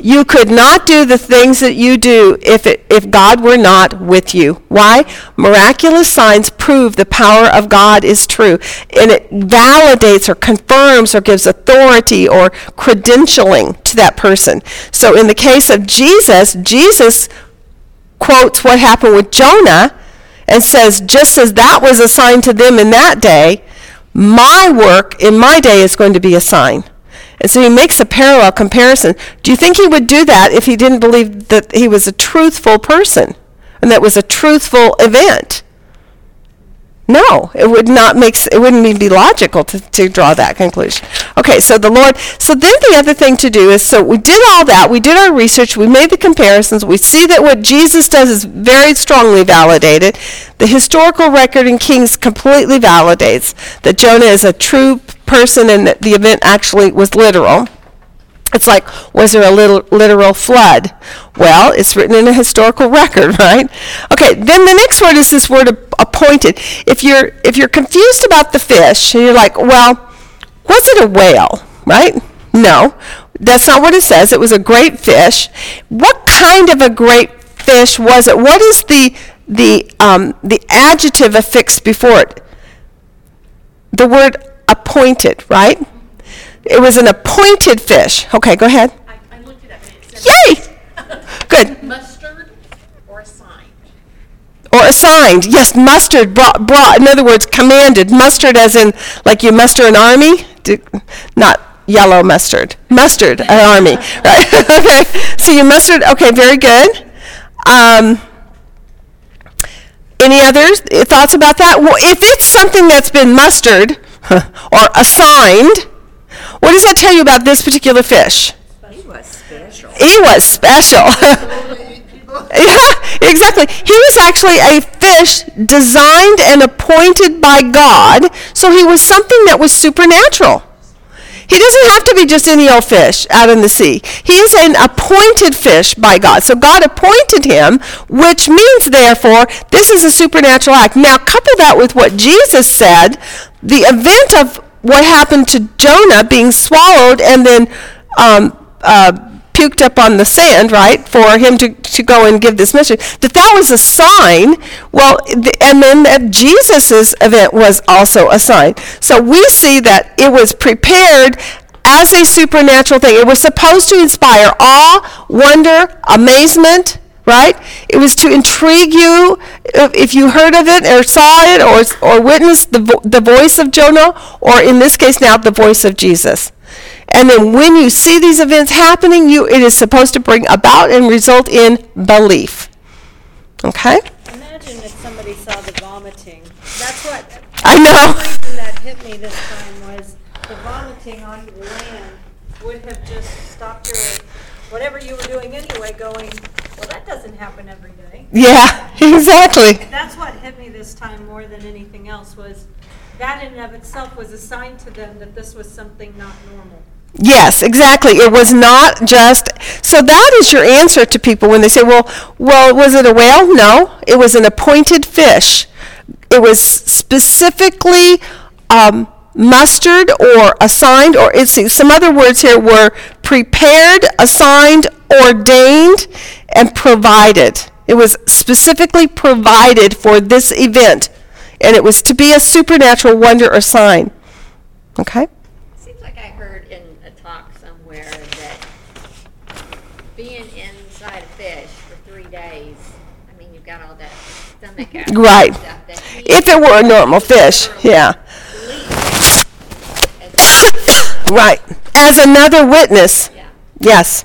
You could not do the things that you do if, it, if God were not with you. Why? Miraculous signs prove the power of God is true. And it validates or confirms or gives authority or credentialing to that person. So in the case of Jesus, Jesus quotes what happened with Jonah and says, just as that was a sign to them in that day, my work in my day is going to be a sign. And so he makes a parallel comparison. Do you think he would do that if he didn't believe that he was a truthful person and that was a truthful event? No, it would not make it wouldn't even be logical to, to draw that conclusion. Okay, so the Lord so then the other thing to do is so we did all that, we did our research, we made the comparisons, we see that what Jesus does is very strongly validated. The historical record in Kings completely validates that Jonah is a true person and that the event actually was literal. It's like, was there a little literal flood? Well, it's written in a historical record, [laughs] right? Okay, then the next word is this word appointed. If you're if you're confused about the fish, and you're like, well, was it a whale, right? No, that's not what it says. It was a great fish. What kind of a great fish was it? What is the the um, the adjective affixed before it? the word appointed, right? It was an appointed fish. Okay, go ahead. I, I looked it up it said. Yay! [laughs] Good. Mustard or assigned. Or assigned. Yes, mustard brought, brought, in other words, commanded. Mustard as in, like you muster an army, D- not yellow mustard. Mustard, an army, [laughs] right? [laughs] okay, so you mustered, okay, very good. Um, any others uh, thoughts about that? Well, if it's something that's been mustered [laughs] or assigned, what does that tell you about this particular fish? He was special. He was special. [laughs] yeah, exactly. He was actually a fish designed and appointed by God, so he was something that was supernatural. He doesn't have to be just any old fish out in the sea. He is an appointed fish by God. So God appointed him, which means, therefore, this is a supernatural act. Now, couple that with what Jesus said the event of what happened to Jonah being swallowed and then um, uh, puked up on the sand, right, for him to, to go and give this message, that that was a sign. Well, and then that Jesus' event was also a sign. So we see that it was prepared as a supernatural thing. It was supposed to inspire awe, wonder, amazement, right? It was to intrigue you if, if you heard of it or saw it or, or witnessed the, vo- the voice of Jonah, or in this case now, the voice of Jesus. And then when you see these events happening, you it is supposed to bring about and result in belief. Okay? Imagine if somebody saw the vomiting. That's what. I know. The reason that hit me this time was the vomiting on the land would have just stopped your, whatever you were doing anyway, going, well, that doesn't happen every day. Yeah, [laughs] exactly. That's what hit me this time more than anything else was that in and of itself was a sign to them that this was something not normal. Yes, exactly. It was not just so that is your answer to people when they say, "Well, well, was it a whale?" No, it was an appointed fish. It was specifically um, mustered or assigned, or it's some other words here were prepared, assigned, ordained, and provided. It was specifically provided for this event, and it was to be a supernatural wonder or sign. Okay. Seems like I heard in a talk somewhere that being inside a fish for three days, I mean, you've got all that Right. If it were a normal fish, yeah. Right. As another witness. Yeah. Yes.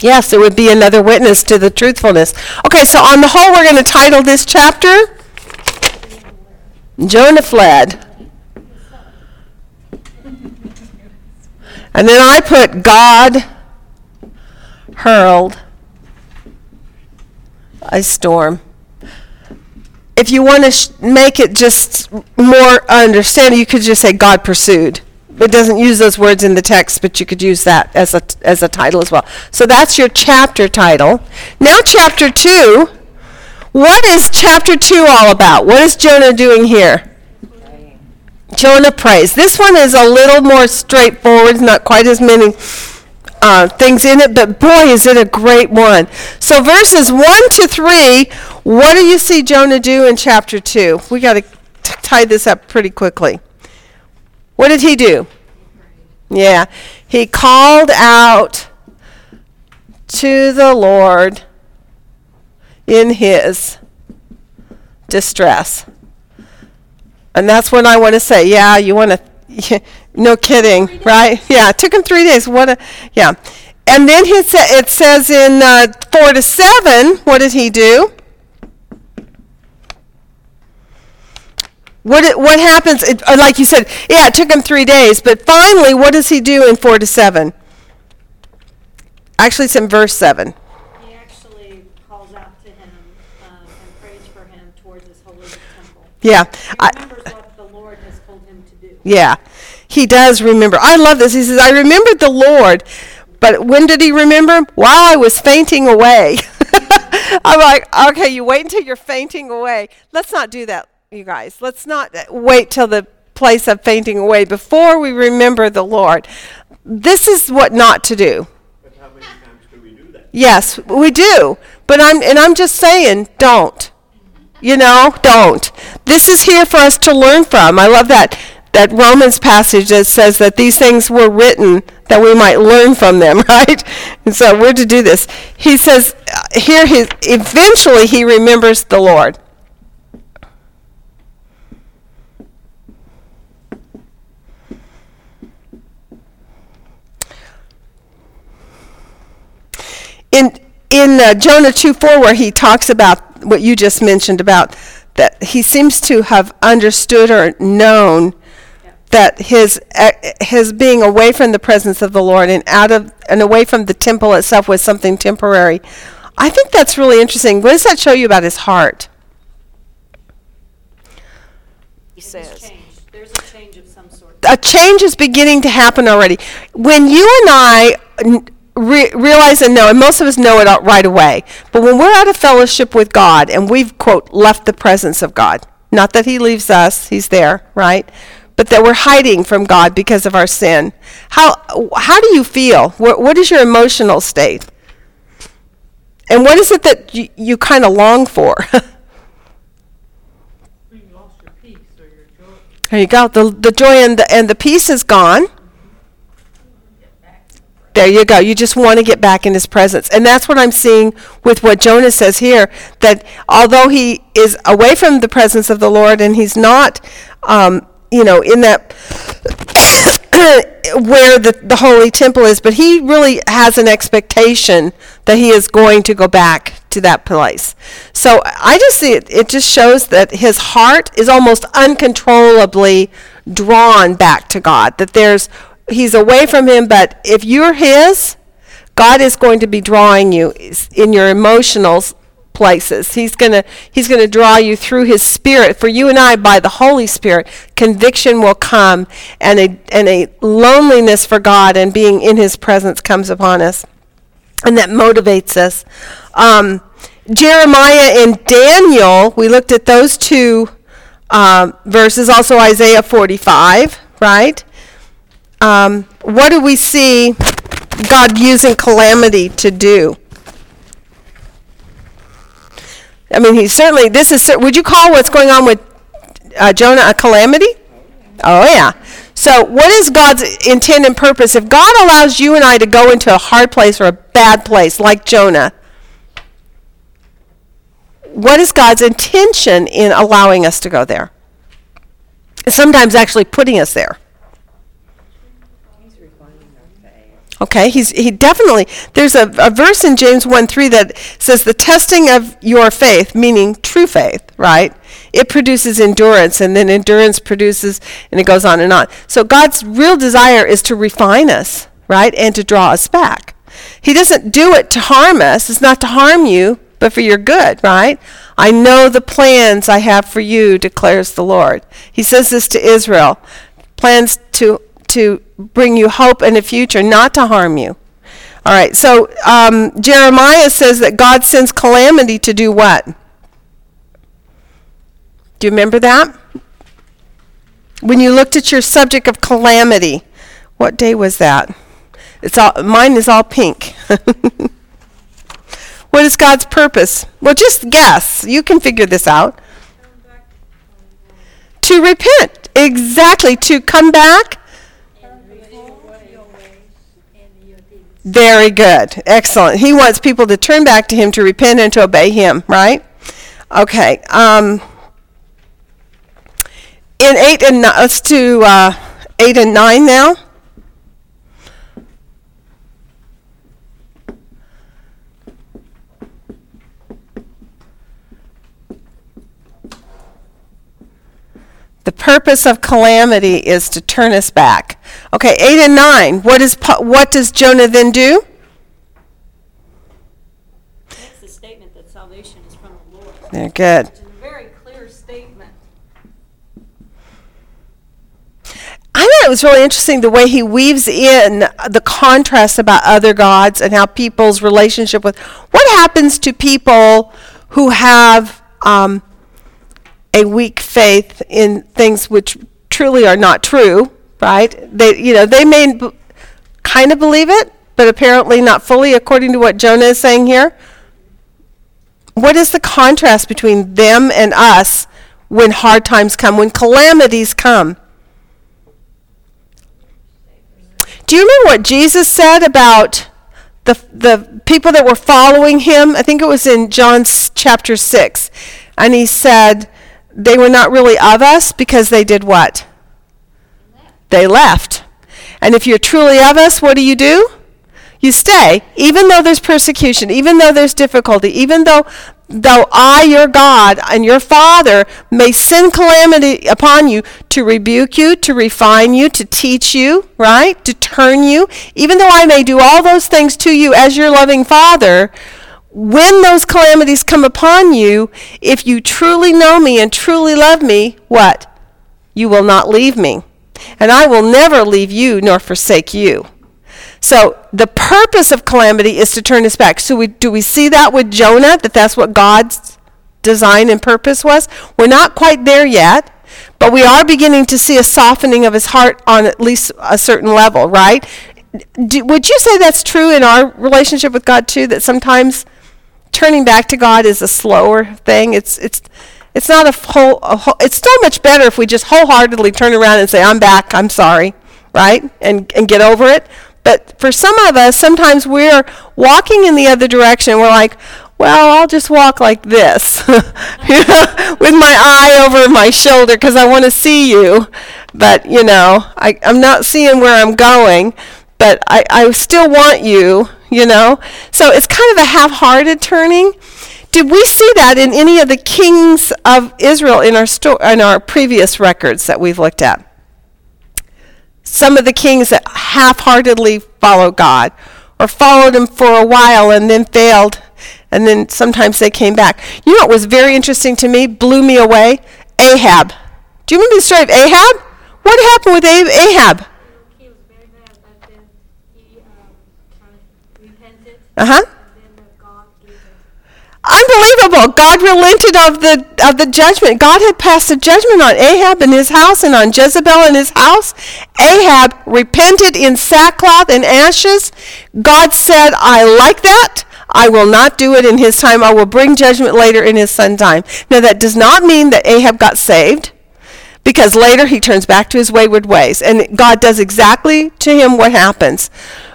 Yes, it would be another witness to the truthfulness. Okay, so on the whole, we're going to title this chapter Jonah Fled. And then I put God hurled a storm. If you want to sh- make it just more understanding, you could just say God pursued. It doesn't use those words in the text, but you could use that as a, as a title as well. So that's your chapter title. Now, chapter 2. What is chapter 2 all about? What is Jonah doing here? Jonah prays. This one is a little more straightforward, not quite as many uh, things in it, but boy, is it a great one. So, verses 1 to 3, what do you see Jonah do in chapter 2? We got to tie this up pretty quickly. What did he do? Yeah, he called out to the Lord in his distress. And that's when I want to say, yeah, you want to, no kidding, right? Yeah, it took him three days. What a, yeah. And then he sa- it says in uh, 4 to 7, what did he do? What, it, what happens, it, uh, like you said, yeah, it took him three days, but finally, what does he do in 4 to 7? Actually, it's in verse 7. He actually calls out to him um, and prays for him towards his holy temple. Yeah. He I, remembers what the Lord has told him to do. Yeah, he does remember. I love this. He says, I remembered the Lord, but when did he remember? While I was fainting away. [laughs] I'm like, okay, you wait until you're fainting away. Let's not do that, you guys. Let's not uh, wait till the place of fainting away before we remember the Lord. This is what not to do. But how many times do we do that? Yes, we do. But I'm and I'm just saying, don't. You know, don't. this is here for us to learn from. I love that that Romans passage that says that these things were written that we might learn from them, [laughs] right? And so we're to do this. He says uh, here he eventually he remembers the Lord. in in uh, Jonah 2 4, where he talks about what you just mentioned about that he seems to have understood or known that his uh, his being away from the presence of the Lord and out of and away from the temple itself was something temporary. I think that's really interesting. What does that show you about his heart? He says. There's a change of some sort. a change is beginning to happen already. When you and I re- realize and know, and most of us know it out right away, but when we're out of fellowship with God and we've, quote, left the presence of God, not that He leaves us, He's there, right? But that we're hiding from God because of our sin. How, how do you feel? What, what is your emotional state? And what is it that you, you kind of long for? You lost your peace or your joy. There you go. The, the joy and the, and the peace is gone. There you go. You just want to get back in his presence. And that's what I'm seeing with what Jonah says here that although he is away from the presence of the Lord and he's not, um, you know, in that [coughs] where the, the holy temple is, but he really has an expectation that he is going to go back to that place. So I just see it, it just shows that his heart is almost uncontrollably drawn back to God. That there's, he's away from him, but if you're his, God is going to be drawing you in your emotional s- places. He's going to he's going to draw you through his spirit. For you and I by the Holy Spirit, conviction will come and a and a loneliness for God and being in his presence comes upon us. And that motivates us. Um, Jeremiah and Daniel, we looked at those two um, verses, also Isaiah 45, right? Um, what do we see God using calamity to do? I mean, he certainly, this is, would you call what's going on with uh, Jonah a calamity? Oh, yeah. So, what is God's intent and purpose? If God allows you and I to go into a hard place or a bad place, like Jonah, what is God's intention in allowing us to go there? Sometimes actually putting us there. He's refining our faith. Okay, he's he definitely there's a, a verse in James 1 3 that says the testing of your faith, meaning true faith, right? It produces endurance, and then endurance produces, and it goes on and on. So God's real desire is to refine us, right, and to draw us back. He doesn't do it to harm us. It's not to harm you, but for your good, right? I know the plans I have for you, declares the Lord. He says this to Israel. Plans to to bring you hope and a future, not to harm you. All right, so um, Jeremiah says that God sends calamity to do what? Do you remember that? When you looked at your subject of calamity, what day was that? It's all mine is all pink. [laughs] what is God's purpose? Well, just guess. You can figure this out. To repent. Exactly. To come back. Very good. Excellent. He wants people to turn back to him, to repent, and to obey him, right? Okay. Um, in 8 and 9, let's do uh, 8 and 9 now. The purpose of calamity is to turn us back. Okay, 8 and 9. What, is, what does Jonah then do? Makes the statement that salvation is from the Lord. They're good. It's a very clear statement. I thought it was really interesting the way he weaves in the contrast about other gods and how people's relationship with what happens to people who have um, a weak faith in things which truly are not true, right? They, you know, they may b- kind of believe it, but apparently not fully, according to what Jonah is saying here. What is the contrast between them and us when hard times come, when calamities come. Do you remember what Jesus said about the, the people that were following him? I think it was in John chapter 6. And he said they were not really of us because they did what? They left. And if you're truly of us, what do you do? You stay, even though there's persecution, even though there's difficulty, even though though I, your God, and your Father may send calamity upon you to rebuke you, to refine you, to teach you, right? To turn you, even though I may do all those things to you as your loving Father, when those calamities come upon you, if you truly know me and truly love me, what? You will not leave me. And I will never leave you nor forsake you. So the purpose of calamity is to turn us back. So we, do we see that with Jonah, that that's what God's design and purpose was? We're not quite there yet, but we are beginning to see a softening of his heart on at least a certain level, right? Do, would you say that's true in our relationship with God too? That sometimes turning back to God is a slower thing. It's it's it's not a whole, a whole. It's so much better if we just wholeheartedly turn around and say, "I'm back. I'm sorry," right, and and get over it. But for some of us, sometimes we're walking in the other direction. We're like, well, I'll just walk like this, you [laughs] know, with my eye over my shoulder because I want to see you. But, you know, I, I'm not seeing where I'm going, but I, I still want you, [laughs] you know. So it's kind of a half hearted turning. Did we see that in any of the kings of Israel in our, sto- in our previous records that we've looked at? some of the kings that half-heartedly followed God or followed him for a while and then failed and then sometimes they came back. You know what was very interesting to me, blew me away? Ahab. Do you remember the story of Ahab? What happened with Ahab? He was very bad, but then he um, kind of repented, Uh-huh. and then uh, him Unbelievable. God relented of the of the judgment. God had passed a judgment on Ahab and his house and on Jezebel and his house. Ahab repented in sackcloth and ashes. God said, I like that. I will not do it in his time. I will bring judgment later in his son's time. Now that does not mean that Ahab got saved because later he turns back to his wayward ways and God does exactly to him what happens.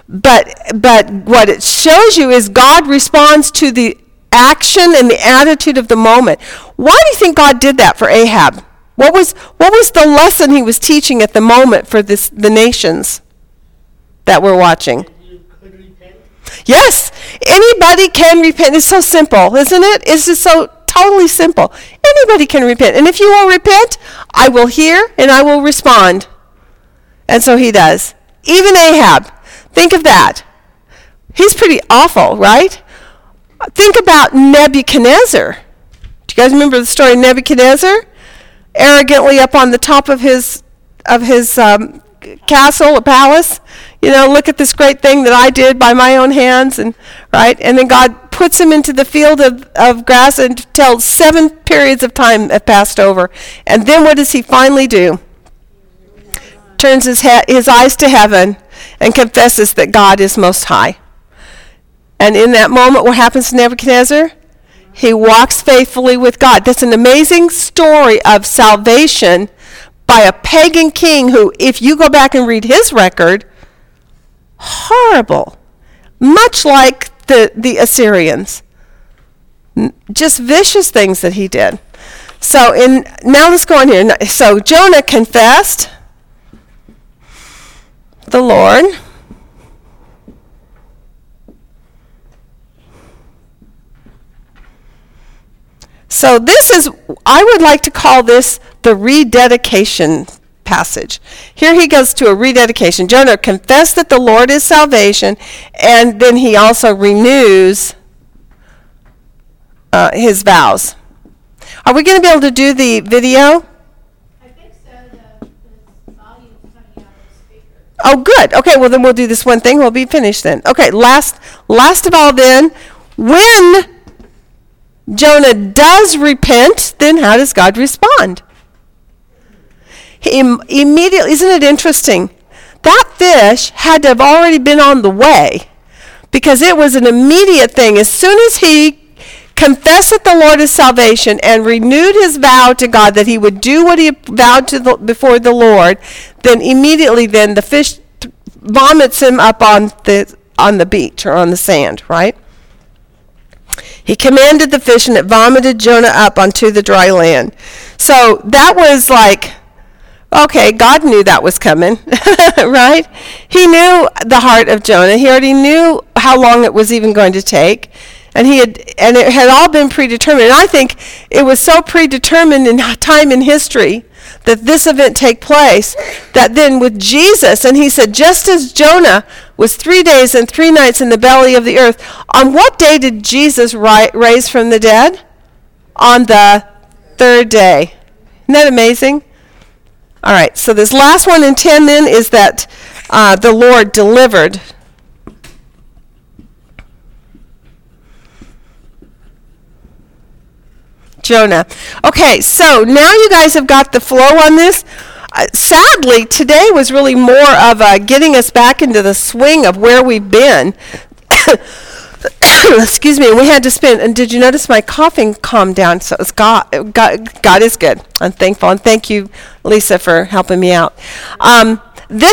But but what it shows you is God responds to the action and the attitude of the moment. Why do you think God did that for Ahab? What was what was the lesson he was teaching at the moment for this the nations that we're watching? Yes, anybody can repent. It's so simple, isn't it? It's just so totally simple. Anybody can repent. And if you will repent, I will hear and I will respond. And so he does. Even Ahab. Think of that. He's pretty awful, right? Think about Nebuchadnezzar. Do you guys remember the story of Nebuchadnezzar? Arrogantly up on the top of his of his um, castle or palace. You know, look at this great thing that I did by my own hands, and right. And then God puts him into the field of, of grass until seven periods of time have passed over. And then what does he finally do? Turns his, he- his eyes to heaven and confesses that God is most high. And in that moment, what happens to Nebuchadnezzar? He walks faithfully with God. That's an amazing story of salvation by a pagan king who, if you go back and read his record, horrible. Much like the, the Assyrians. Just vicious things that he did. So in now let's go on here. So Jonah confessed the Lord. So this is, I would like to call this the rededication passage. Here he goes to a rededication. Jonah confessed that the Lord is salvation, and then he also renews uh, his vows. Are we going to be able to do the video? I think so, the, the volume's coming out of the speaker. Oh, good. Okay, well then we'll do this one thing. We'll be finished then. Okay, last, last of all, then, when Jonah does repent, then how does God respond? He im- immediately, isn't it interesting? That fish had to have already been on the way because it was an immediate thing. As soon as he confesseth the Lord his salvation, and renewed his vow to God that he would do what he vowed to the, before the Lord, then immediately then the fish th- vomits him up on the on the beach or on the sand, right? He commanded the fish, and it vomited Jonah up onto the dry land. So that was like, okay, God knew that was coming, [laughs] right? He knew the heart of Jonah. He already knew how long it was even going to take. And he had, and it had all been predetermined. And I think it was so predetermined in time in history that this event take place that then with Jesus, and he said, just as Jonah was three days and three nights in the belly of the earth, on what day did Jesus ri- raise from the dead? On the third day. Isn't that amazing? All right, so this last one in 10 then is that uh, the Lord delivered. Jonah. Okay, so now you guys have got the flow on this. Uh, sadly, today was really more of uh, getting us back into the swing of where we've been. [coughs] Excuse me. We had to spend. And did you notice my coughing calmed down? So it's God. God, God is good. I'm thankful, and thank you, Lisa, for helping me out. Um,